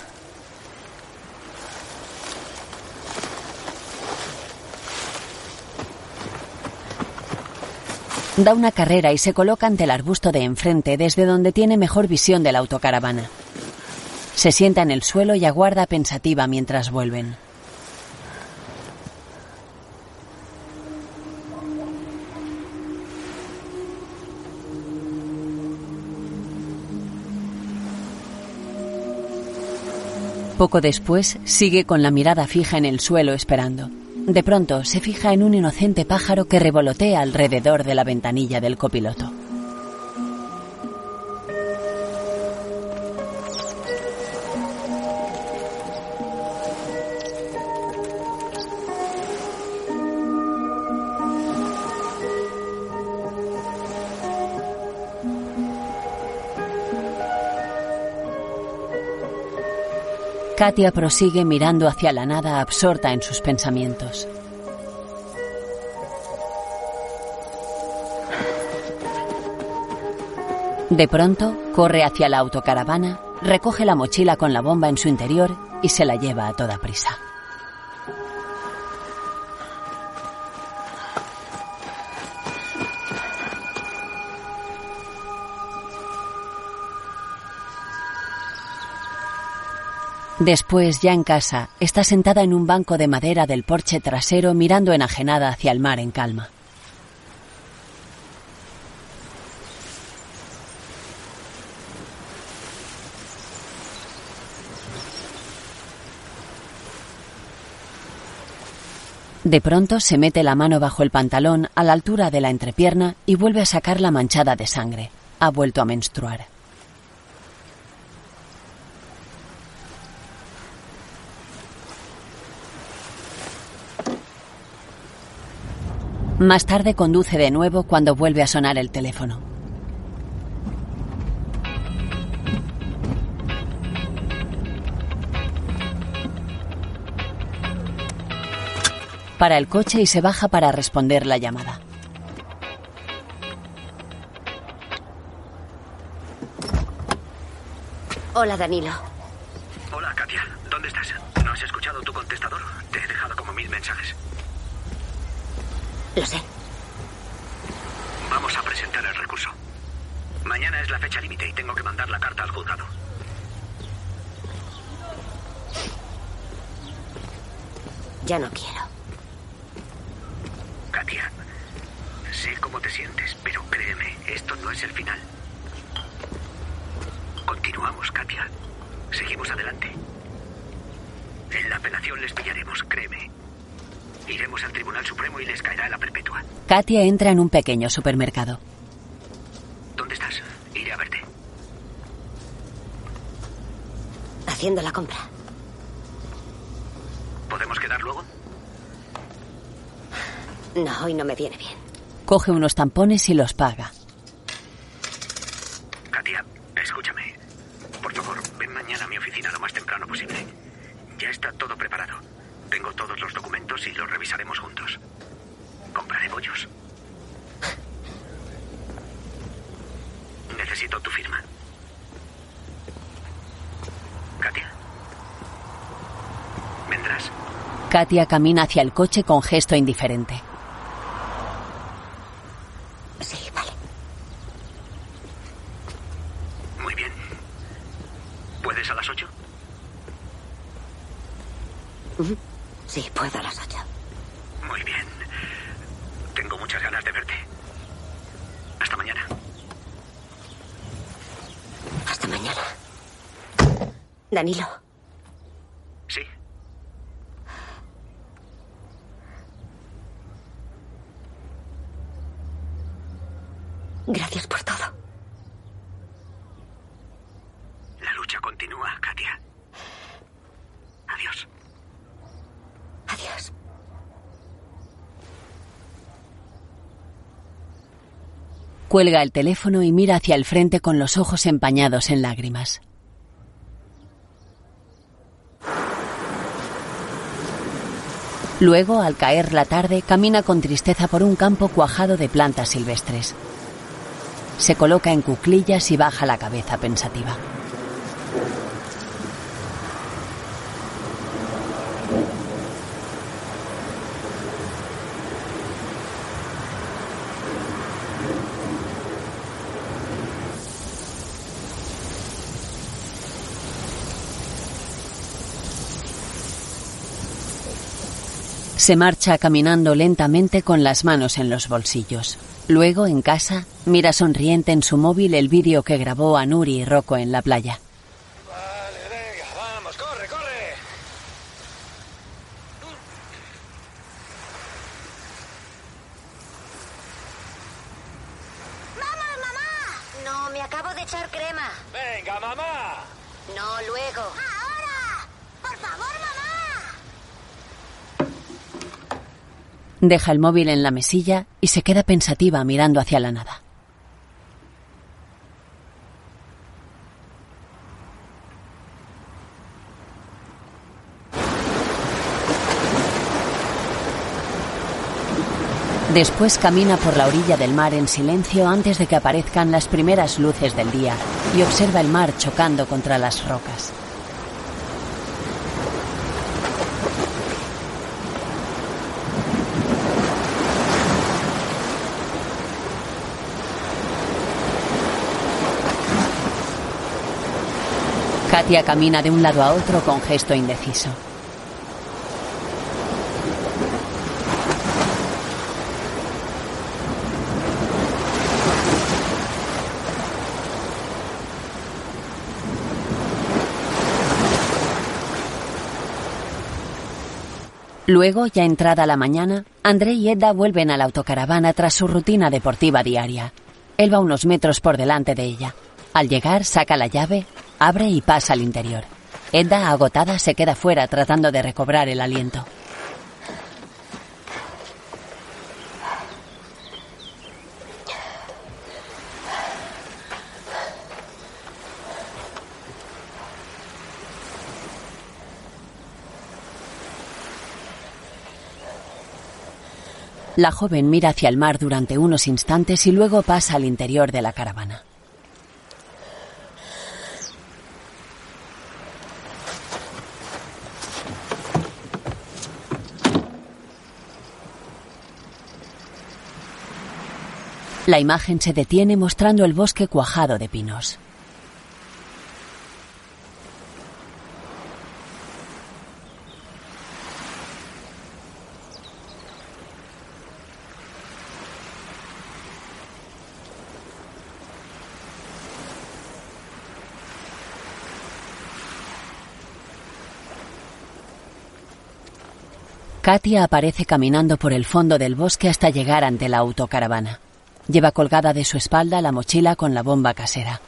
Da una carrera y se coloca ante el arbusto de enfrente, desde donde tiene mejor visión de la autocaravana. Se sienta en el suelo y aguarda pensativa mientras vuelven. Poco después, sigue con la mirada fija en el suelo esperando. De pronto, se fija en un inocente pájaro que revolotea alrededor de la ventanilla del copiloto. Katia prosigue mirando hacia la nada absorta en sus pensamientos. De pronto, corre hacia la autocaravana, recoge la mochila con la bomba en su interior y se la lleva a toda prisa. Después, ya en casa, está sentada en un banco de madera del porche trasero mirando enajenada hacia el mar en calma. De pronto se mete la mano bajo el pantalón a la altura de la entrepierna y vuelve a sacar la manchada de sangre. Ha vuelto a menstruar. Más tarde conduce de nuevo cuando vuelve a sonar el teléfono. Para el coche y se baja para responder la llamada. Hola, Danilo. Hola, Katia. ¿Dónde estás? ¿No has escuchado tu contestador? Te he dejado como mil mensajes. Lo sé. Vamos a presentar el recurso. Mañana es la fecha límite y tengo que mandar la carta al juzgado. Ya no quiero. Katia, sé cómo te sientes, pero créeme, esto no es el final. Continuamos, Katia. Seguimos adelante. En la apelación les pillaremos, créeme. Iremos al Tribunal Supremo y les caerá la perpetua. Katia entra en un pequeño supermercado. ¿Dónde estás? Iré a verte. Haciendo la compra. ¿Podemos quedar luego? No, hoy no me viene bien. Coge unos tampones y los paga. Katia, escúchame. Por favor, ven mañana a mi oficina lo más temprano posible. Ya está todo preparado. Tengo todos los documentos y los revisaremos juntos. Compraré bollos. Necesito tu firma. Katia. ¿Vendrás? Katia camina hacia el coche con gesto indiferente. Sí, vale. Muy bien. ¿Puedes a las ocho? Ujú. Sí, puedo a las ocho. Muy bien. Tengo muchas ganas de verte. Hasta mañana. Hasta mañana. Danilo, Sí. gracias por todo. La lucha continúa, Katia. Adiós. Adiós. Cuelga el teléfono y mira hacia el frente con los ojos empañados en lágrimas. Luego, al caer la tarde, camina con tristeza por un campo cuajado de plantas silvestres. Se coloca en cuclillas y baja la cabeza pensativa. Se marcha caminando lentamente con las manos en los bolsillos. Luego, en casa, mira sonriente en su móvil el vídeo que grabó a Nuri y Rocco en la playa. Vamos, corre, corre. me acabo de echar crema. Venga, mamá. No, luego. ¡Ahora! ¡Por favor, mamá! Deja el móvil en la mesilla y se queda pensativa mirando hacia la nada. Después camina por la orilla del mar en silencio antes de que aparezcan las primeras luces del día y observa el mar chocando contra las rocas. Katia camina de un lado a otro con gesto indeciso. Luego, ya entrada la mañana, André y Edda vuelven a la autocaravana tras su rutina deportiva diaria. Él va unos metros por delante de ella. Al llegar, saca la llave, abre y pasa al interior. Edda, agotada, se queda fuera tratando de recobrar el aliento. La joven mira hacia el mar durante unos instantes y luego pasa al interior de la caravana. La imagen se detiene mostrando el bosque cuajado de pinos. Katia aparece caminando por el fondo del bosque hasta llegar ante la autocaravana. Lleva colgada de su espalda la mochila con la bomba casera.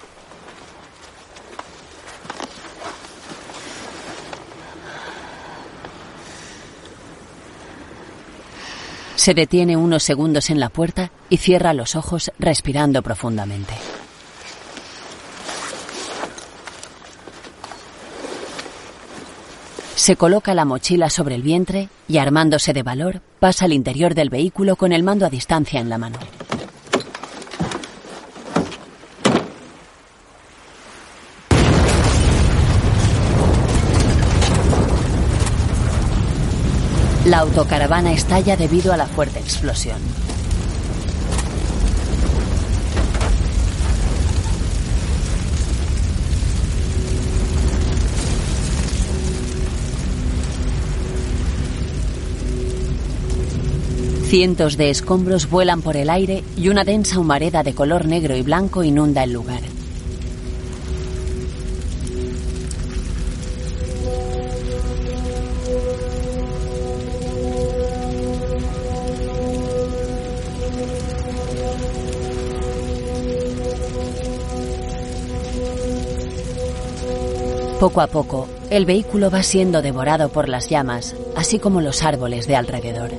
Se detiene unos segundos en la puerta y cierra los ojos respirando profundamente. Se coloca la mochila sobre el vientre y armándose de valor pasa al interior del vehículo con el mando a distancia en la mano. La autocaravana estalla debido a la fuerte explosión. Cientos de escombros vuelan por el aire y una densa humareda de color negro y blanco inunda el lugar. Poco a poco, el vehículo va siendo devorado por las llamas, así como los árboles de alrededor.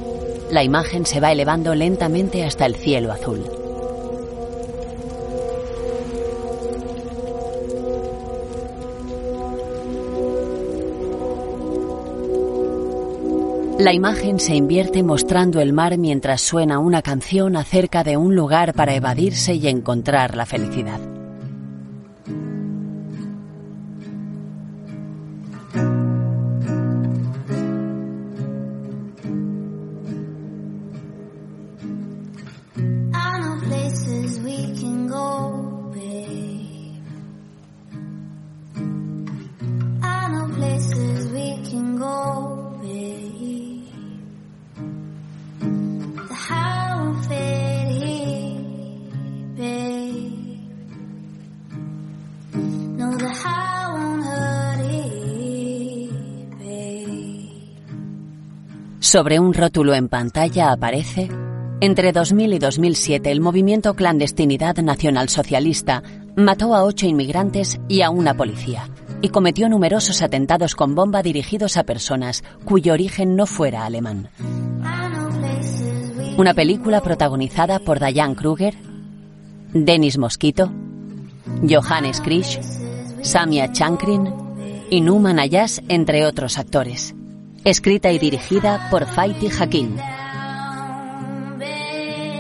La imagen se va elevando lentamente hasta el cielo azul. La imagen se invierte mostrando el mar mientras suena una canción acerca de un lugar para evadirse y encontrar la felicidad. Sobre un rótulo en pantalla aparece Entre 2000 y 2007, el movimiento Clandestinidad Nacional Socialista mató a ocho inmigrantes y a una policía, y cometió numerosos atentados con bomba dirigidos a personas cuyo origen no fuera alemán. Una película protagonizada por Diane Kruger, Dennis Mosquito, Johannes Krisch, Samia Chankrin y Numan Ayas, entre otros actores. Escrita y dirigida por Faiti Hakim.